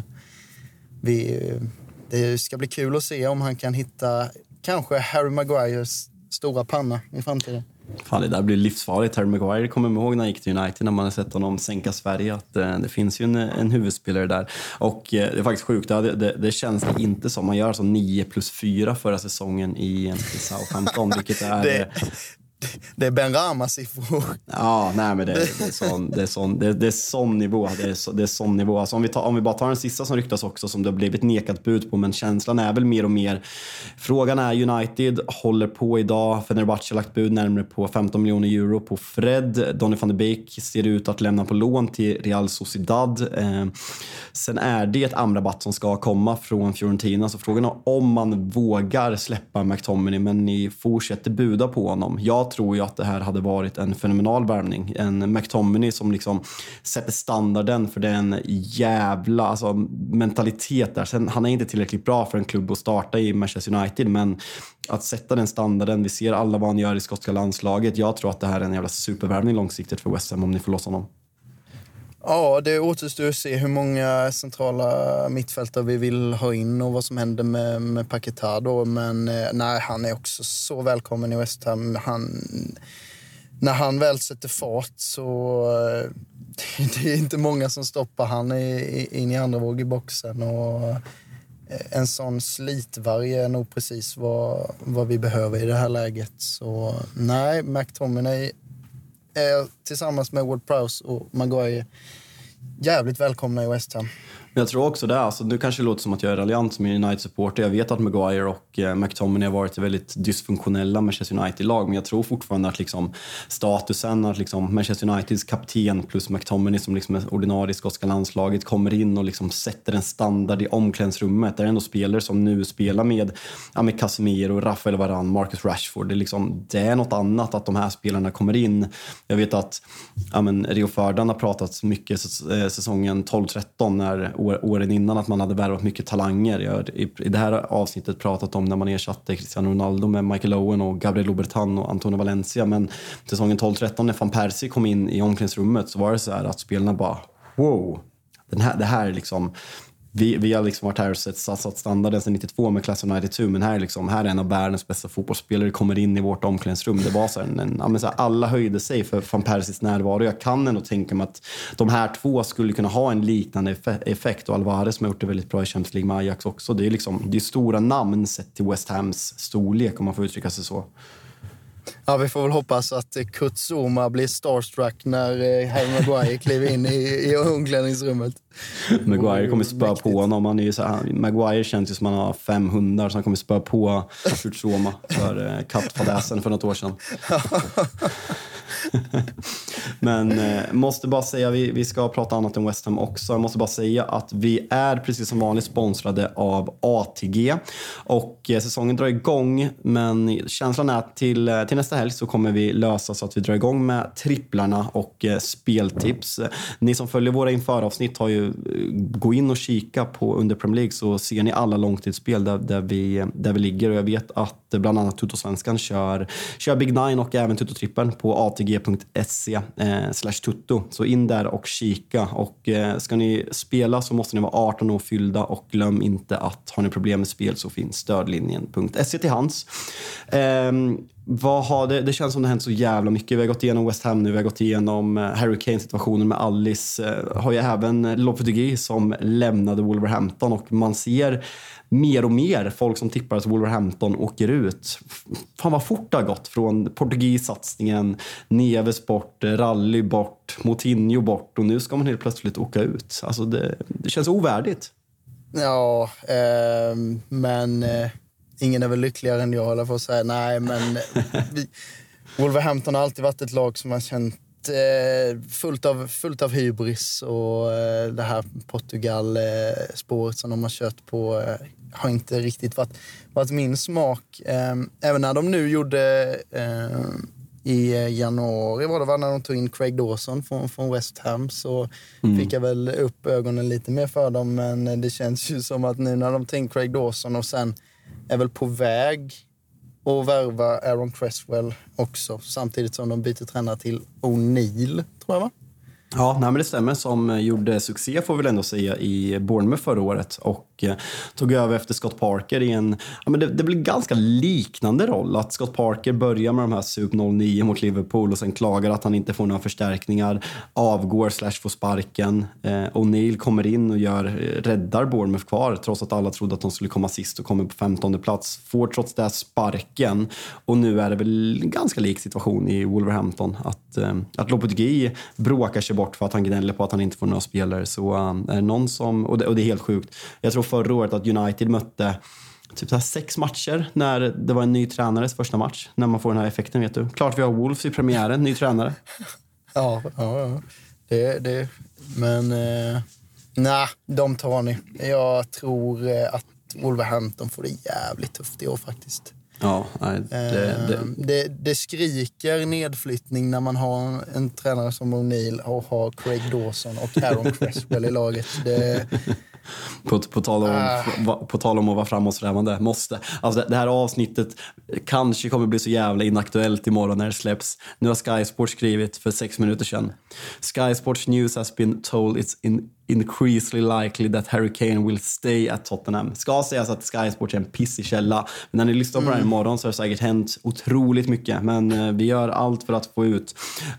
vi, det ska bli kul att se om han kan hitta kanske Harry Maguires stora panna i framtiden. Fan, det där blir livsfarligt. Harry Maguire kommer ihåg när han gick till United, när man har sett honom sänka Sverige, att eh, det finns ju en, en huvudspelare där. Och eh, det är faktiskt sjukt, det, det, det känns inte som. Man gör alltså 9 plus 4 förra säsongen i, i Southampton, vilket är... det, det är Ben Rama-siffror. Ja, nej men det, det, är sån, det, är sån, det, det är sån nivå. Det är, så, det är sån nivå. Alltså om, vi tar, om vi bara tar den sista som ryktas också, som det har blivit nekat bud på, men känslan är väl mer och mer... Frågan är, United håller på idag. Fenerbahce har lagt bud närmare på 15 miljoner euro på Fred. Donny van de Beek ser ut att lämna på lån till Real Sociedad. Eh, sen är det ett Amrabat som ska komma från Fiorentina, så frågan är om man vågar släppa McTominay, men ni fortsätter buda på honom. Jag tror ju att det här hade varit en fenomenal värvning. En McTominay som liksom sätter standarden för den jävla alltså, mentalitet där. Sen, han är inte tillräckligt bra för en klubb att starta i Manchester United, men att sätta den standarden. Vi ser alla vad han gör i skotska landslaget. Jag tror att det här är en jävla supervärvning långsiktigt för West Ham om ni får loss honom. Ja, det återstår att se hur många centrala mittfältare vi vill ha in och vad som händer med, med Paquetá då. Men eh, nej, han är också så välkommen i West Ham. Han, när han väl sätter fart så... Eh, det är inte många som stoppar han in i andra våg i boxen. Och eh, en sån slitvarg är nog precis vad, vad vi behöver i det här läget. Så nej, McTominay är tillsammans med Ward Prowse och Maguire jävligt välkomna i West Ham. Jag tror också det. Alltså, nu kanske det låter som att jag är raljant som United-supporter. Jag vet att Maguire och eh, McTominay har varit väldigt dysfunktionella Manchester United-lag, men jag tror fortfarande att liksom, statusen att liksom, Manchester Uniteds kapten plus McTominay som liksom är ordinarie i skotska landslaget kommer in och liksom sätter en standard i omklädningsrummet. Det är ändå spelare som nu spelar med, ja, med Casemiro, Rafael Varane, Marcus Rashford. Det är, liksom, det är något annat att de här spelarna kommer in. Jag vet att ja, men Rio Ferdinand har pratat mycket eh, säsongen 12-13 när åren innan att man hade värvat mycket talanger. Jag har i, i det här avsnittet pratat om när man ersatte Cristiano Ronaldo med Michael Owen och Gabriel Lobertan och Antonio Valencia. Men säsongen 12-13 när van Persie kom in i omklädningsrummet så var det så här att spelarna bara wow, den här, det här är liksom vi, vi har liksom varit här och sett, satt standarden sedan 92 med Class of 92, men här är, liksom, här är en av världens bästa fotbollsspelare kommer in i vårt omklädningsrum. Det var så här, en, en, så här, alla höjde sig för van Persis närvaro. Jag kan ändå tänka mig att de här två skulle kunna ha en liknande effekt. Och Alvarez som har gjort det väldigt bra i Champions League med Ajax också. Det är, liksom, det är stora namn sett till West Hams storlek om man får uttrycka sig så. Ja, vi får väl hoppas att Kurt Zuma blir starstruck när eh, Harry Maguire kliver in i, i omklädningsrummet. Maguire kommer spöa på honom. Han är ju så här, Maguire känns ju som han har fem hundar så han kommer spöa på Kurt Zuma för eh, kattfadäsen för något år sedan. Men eh, måste bara säga, vi, vi ska prata annat än West Ham också. Jag måste bara säga att vi är precis som vanligt sponsrade av ATG. Och eh, säsongen drar igång, men känslan är att till, eh, till nästa helg så kommer vi lösa så att vi drar igång med tripplarna och eh, speltips. Ni som följer våra införavsnitt har ju, eh, gå in och kika på under Premier League så ser ni alla långtidsspel där, där, vi, där vi ligger. Och jag vet att bland annat Tuttosvenskan kör, kör Big Nine och även Tuttotrippeln på ATG atg.se eh, tutto. Så in där och kika. Och eh, ska ni spela så måste ni vara 18 år fyllda och glöm inte att har ni problem med spel så finns stödlinjen.se till hands. Ehm, vad har det, det känns som det har hänt så jävla mycket. Vi har gått igenom West Ham nu, vi har gått igenom eh, Harry Kane-situationen med Alice. Eh, har ju även Lopetegui som lämnade Wolverhampton och man ser mer och mer folk som tippar att Wolverhampton åker ut. Fan vad fort det har gått från Portugis-satsningen, Neves bort, Rally bort, Moutinho bort och nu ska man helt plötsligt åka ut. Alltså det, det känns ovärdigt. Ja, eh, men eh, ingen är väl lyckligare än jag, håller för att säga. Nej, men vi, Wolverhampton har alltid varit ett lag som har känt eh, fullt, av, fullt av hybris och eh, det här Portugal-spåret som de har kört på eh, har inte riktigt varit, varit min smak. Eh, även när de nu gjorde eh, i januari var det va, när de tog in Craig Dawson från, från West Ham så mm. fick jag väl upp ögonen lite mer för dem. Men det känns ju som att nu när de tar in Craig Dawson och sen är väl på väg att värva Aaron Cresswell också samtidigt som de byter tränare till O'Neill, tror jag va? Ja, nej, men det stämmer. Som eh, gjorde succé får vi väl ändå säga i Bournemouth förra året och och eh, tog över efter Scott Parker i en, ja, men det, det blir ganska liknande roll. Att Scott Parker börjar med de här Sup 09 mot Liverpool och sen klagar att han inte får några förstärkningar, avgår slash får sparken. Eh, O'Neill kommer in och gör, eh, räddar Bournemouth kvar trots att alla trodde att de skulle komma sist och kommer på 15 plats. Får trots det sparken och nu är det väl en ganska lik situation i Wolverhampton. Att, eh, att Lopetegui bråkar sig bort för att han gnäller på att han inte får några spelare. Så eh, det någon som, och det, och det är helt sjukt. Jag tror förra året att United mötte typ så sex matcher när det var en ny tränares första match. När man får den här effekten vet du. Klart vi har Wolves i premiären, ny tränare. Ja, ja, ja. Det, det, men eh, nej, de tar ni. Jag tror eh, att Wolverhampton får det jävligt tufft i år faktiskt. Ja, nej, det, det... Ehm, det, det, skriker nedflyttning när man har en tränare som O'Neill och har Craig Dawson och Aaron Cresswell i laget. Det... På, på, tal om, uh. på tal om att vara framåtsträvande, måste. Alltså det, det här avsnittet kanske kommer bli så jävla inaktuellt imorgon när det släpps. Nu har Sky Sports skrivit för sex minuter sedan. Sky Sports News has been told it's in increasingly likely that Harry Kane will stay at Tottenham. Ska sägas att Sky Sports är en pissig källa. Men när ni lyssnar på mm. det här imorgon så har det säkert hänt otroligt mycket. Men eh, vi gör allt för att få ut.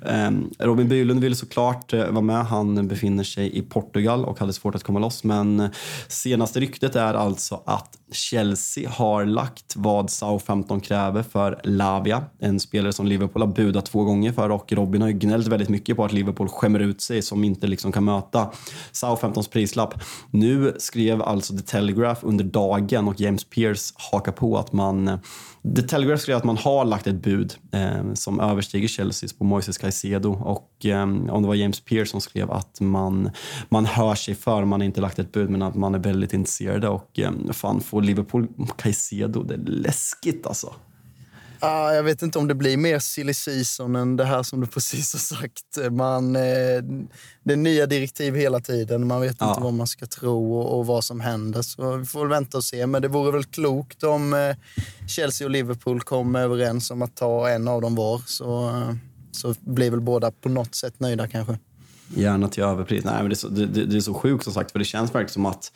Eh, Robin Bylund ville såklart eh, vara med. Han befinner sig i Portugal och hade svårt att komma loss. Men men senaste ryktet är alltså att Chelsea har lagt vad Southampton kräver för Lavia, en spelare som Liverpool har budat två gånger för och Robin har ju gnällt väldigt mycket på att Liverpool skämmer ut sig som inte liksom kan möta Southamptons prislapp. Nu skrev alltså The Telegraph under dagen och James Pearce hakar på att man The Telegraph skrev att man har lagt ett bud eh, som överstiger Chelseas på Moises Caicedo och eh, om det var James Pearce som skrev att man, man hör sig för, man har inte lagt ett bud men att man är väldigt intresserade och eh, fan får Liverpool Caicedo, det är läskigt alltså. Ah, jag vet inte om det blir mer silly season än det här som du precis har sagt. Man, eh, det är nya direktiv hela tiden. Man vet ja. inte vad man ska tro och, och, vad som händer. Så vi får vänta och se. Men det vore väl klokt om eh, Chelsea och Liverpool kom överens om att ta en av dem var. Så, eh, så blir väl båda på något sätt nöjda kanske. Gärna till överpris. Nej, men det, är så, det, det, är så sjukt som sagt, för det känns verkligen som att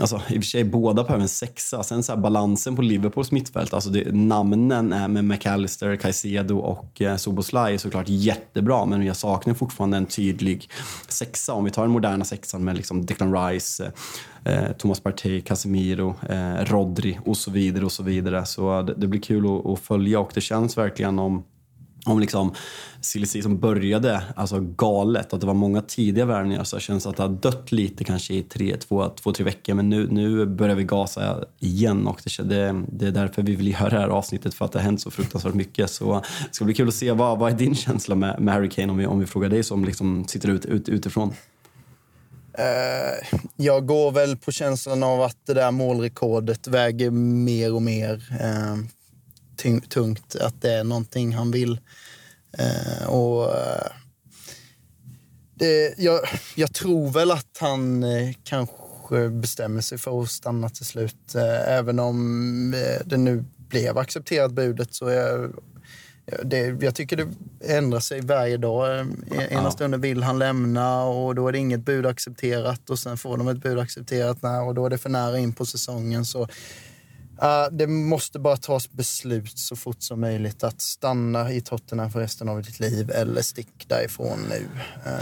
Alltså, I och för sig, båda behöver en sexa. Sen så här, balansen på Liverpools mittfält, alltså det, namnen är med McAllister, Caicedo och eh, Soboslaj är såklart jättebra, men jag saknar fortfarande en tydlig sexa. Om vi tar den moderna sexan med liksom Declan Rice, eh, eh Thomas Partey, Casemiro, eh, Rodri och så vidare. och så vidare. Så det, det blir kul att, att följa och det känns verkligen om om liksom silly som började alltså galet, att det var många tidiga värvningar så det känns att det har dött lite kanske i tre, två, två tre veckor men nu, nu börjar vi gasa igen och det, det, det är därför vi vill göra det här avsnittet för att det har hänt så fruktansvärt mycket. Så det ska bli kul att se vad, vad är din känsla med, med Harry Kane om vi, om vi frågar dig som liksom sitter ut, ut, utifrån? Uh, jag går väl på känslan av att det där målrekordet väger mer och mer. Uh, tungt, att det är någonting han vill. Eh, och eh, det, jag, jag, tror väl att han eh, kanske bestämmer sig för att stanna till slut. Eh, även om det nu blev accepterat budet så är det, jag tycker det ändrar sig varje dag. Ena ja. stunden vill han lämna och då är det inget bud accepterat och sen får de ett bud accepterat och då är det för nära in på säsongen. Så Uh, det måste bara tas beslut så fort som möjligt att stanna i Tottenham för resten av ditt liv eller stick därifrån nu. Uh.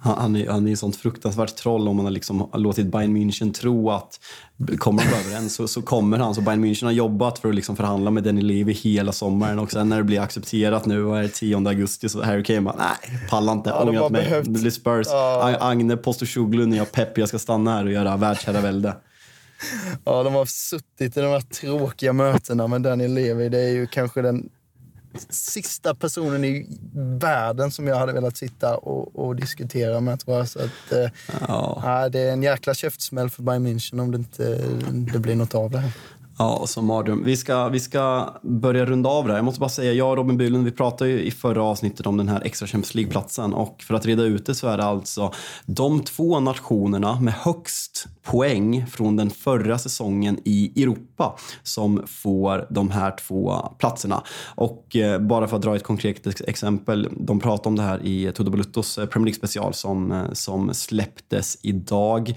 Han, är, han är ett sånt fruktansvärt troll om man har liksom låtit Bayern München tro att kommer de överens så, så kommer han. Så Bayern München har jobbat för att liksom förhandla med Danny Levy hela sommaren och sen när det blir accepterat nu och är det 10 augusti så Harry Kane bara nej, pallar inte. Ja, Ångrat mig. Behövt. Det blir Spurs. Ja. Agne Postosoglu när jag pepp, jag ska stanna här och göra världsherravälde. Ja, de har suttit i de här tråkiga mötena med Daniel Levy. Det är ju kanske den sista personen i världen som jag hade velat sitta och, och diskutera med. Tror jag. Så att, eh, ja. det är en jäkla käftsmäll för Bayern München om det inte det blir något av det här. Ja, som mardröm. Vi ska, vi ska börja runda av det här. Jag måste bara säga, jag och Robin Bylund, vi pratade ju i förra avsnittet om den här extra Champions League-platsen och för att reda ut det så är det alltså de två nationerna med högst poäng från den förra säsongen i Europa som får de här två platserna. Och eh, bara för att dra ett konkret exempel, de pratade om det här i Toto Baluttos eh, Premier League special som, eh, som släpptes idag.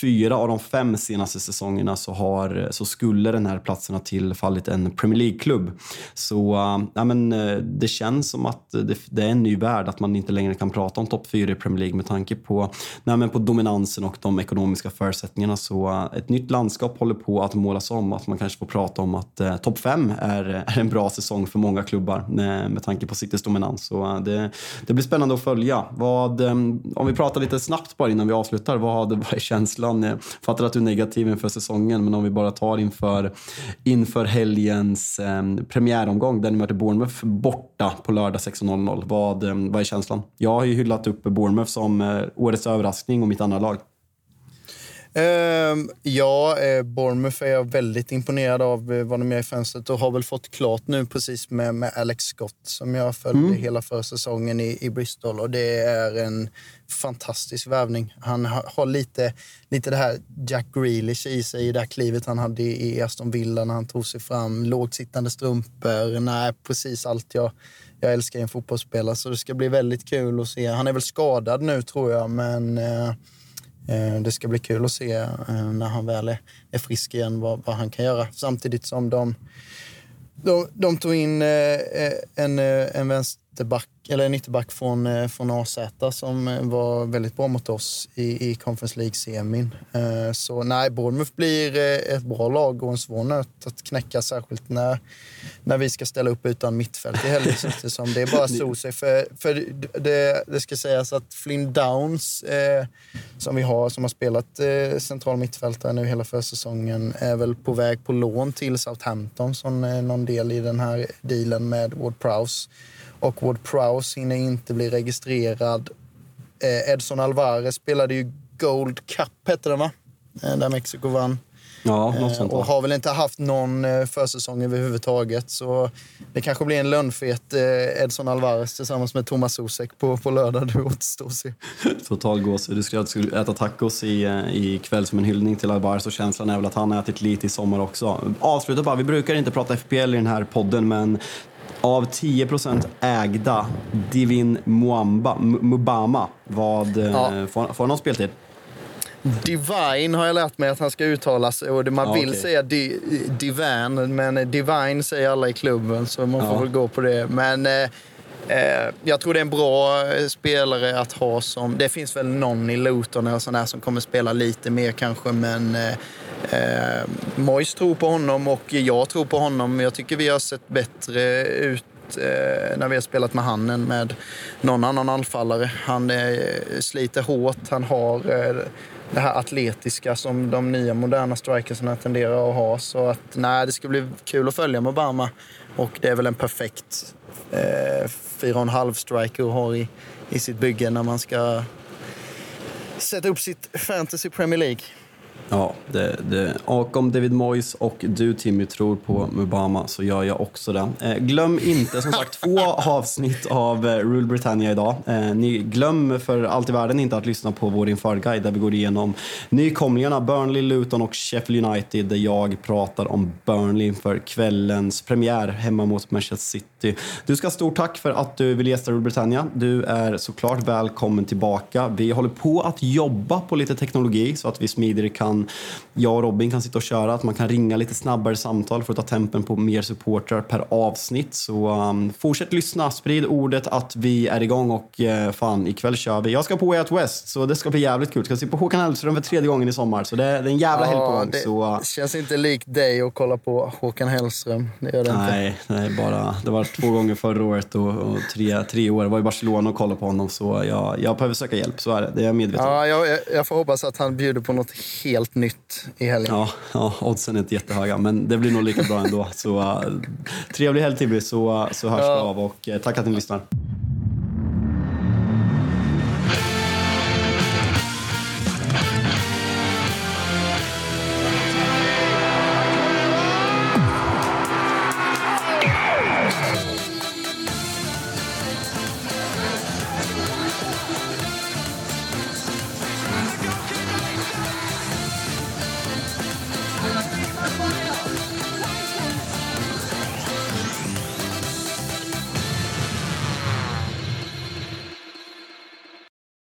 Fyra av de fem senaste säsongerna så, har, eh, så skulle den här platsen har tillfallit en Premier League-klubb. Så eh, ja, men, eh, det känns som att det, det, är en ny värld, att man inte längre kan prata om topp fyra i Premier League med tanke på, nej, men på dominansen och de ekonomiska förutsättningarna så eh, ett nytt landskap håller på att målas om. Att man kanske får prata om att eh, topp 5 är, är en bra säsong för många klubbar med, med tanke på Citys dominans. Så det, det blir spännande att följa. Vad, om vi pratar lite snabbt bara innan vi avslutar. Vad, vad är känslan? Jag fattar att du är negativ inför säsongen, men om vi bara tar inför, inför helgens eh, premiäromgång där ni möter Bournemouth borta på lördag 16.00. Vad, eh, vad är känslan? Jag har ju hyllat upp Bournemouth som eh, årets överraskning och mitt andra lag. Uh, ja, eh, Bournemouth är jag väldigt imponerad av eh, vad de gör i fönstret och har väl fått klart nu precis med, med Alex Scott som jag följde mm. hela försäsongen i, i Bristol och det är en fantastisk värvning. Han har, har, lite, lite det här Jack Grealish i sig, i det här klivet han hade i Aston Villa när han tog sig fram. Lågt sittande strumpor, nej, precis allt jag, jag älskar en fotbollsspelare. Så det ska bli väldigt kul att se. Han är väl skadad nu tror jag, men Eh, Eh, det ska bli kul att se eh, när han väl är frisk igen vad, vad han kan göra. Samtidigt som de, de, de tog in eh, en, en vänsterback eller en ytterback från, eh, från AZ som eh, var väldigt bra mot oss i, i Conference League-semin. Eh, så nej, Bournemouth blir ett bra lag och en svår nöt att knäcka, särskilt när, när vi ska ställa upp utan mittfält i helgen. som det är bara sig. För, för det, det ska sägas att Flynn Downs, eh, som vi har, som har spelat eh, central mittfältare nu hela försäsongen, är väl på väg på lån till Southampton som eh, någon del i den här dealen med Ward Prowse och Ward Prowse hinner inte bli registrerad. Eh, Edson Alvarez spelade ju Gold Cup, hette den va? Eh, där Mexiko vann. Ja, något sånt och har väl inte haft någon eh, försäsong överhuvudtaget. Så det kanske blir en lönnfet Edson Alvarez tillsammans med Thomas Sosek på, på lördag. Det återstår se. Total gåshud. Du skulle, du skulle äta tacos i, i kväll som en hyllning till Alvarez och känslan är väl att han har ätit lite i sommar också. Avsluta bara, vi brukar inte prata FPL i den här podden men av 10% ägda Divin Muamba, Mubama, vad ja. får, får någon speltid? Divine har jag lärt mig att han ska uttalas. Och man ja, vill okay. säga di, Divan, men Divine säger alla i klubben. Så man får ja. väl gå på det. Men eh, eh, jag tror det är en bra eh, spelare att ha som... Det finns väl någon i Luton eller sån där som kommer spela lite mer kanske, men... Eh, Eh, Mois tror på honom och jag tror på honom. Jag tycker vi har sett bättre ut eh, när vi har spelat med han än med någon annan anfallare. Han eh, sliter hårt, han har eh, det här atletiska som de nya moderna strikersarna tenderar att ha. Så att, nej, det ska bli kul att följa med Obama. Och det är väl en perfekt eh, 4,5 striker har i, i sitt bygge när man ska sätta upp sitt fantasy Premier League. Ja, det, det. och om David Moyes och du Timmy tror på Mubama så gör jag också det. Eh, glöm inte som sagt två avsnitt av eh, Rule Britannia idag. Eh, ni glöm för allt i världen inte att lyssna på vår införguide där vi går igenom nykomlingarna Burnley, Luton och Sheffield United där jag pratar om Burnley inför kvällens premiär hemma mot Manchester City. Du ska ha stort tack för att du vill gästa Rule Britannia. Du är såklart välkommen tillbaka. Vi håller på att jobba på lite teknologi så att vi smidigare kan man, jag och Robin kan sitta och köra, att man kan ringa lite snabbare samtal för att ta tempen på mer supportrar per avsnitt. Så um, fortsätt lyssna, sprid ordet att vi är igång och uh, fan, ikväll kör vi. Jag ska på Way Out West, så det ska bli jävligt kul. Jag ska se på Håkan Hellström för tredje gången i sommar, så det, det är en jävla ja, helg på gång. Det så, uh, känns inte likt dig att kolla på Håkan Hellström. Det gör det nej, inte. Nej, bara, det var två gånger förra året och, och tre, tre år. Jag var i Barcelona och kollade på honom, så jag, jag behöver söka hjälp. Så är det, det är jag medveten om. Ja, jag, jag får hoppas att han bjuder på något helt nytt i helgen. Ja, ja, oddsen är inte jättehöga, men det blir nog lika bra ändå. Så uh, trevlig helg Tibby, så, så hörs vi av och uh, tack att ni lyssnar.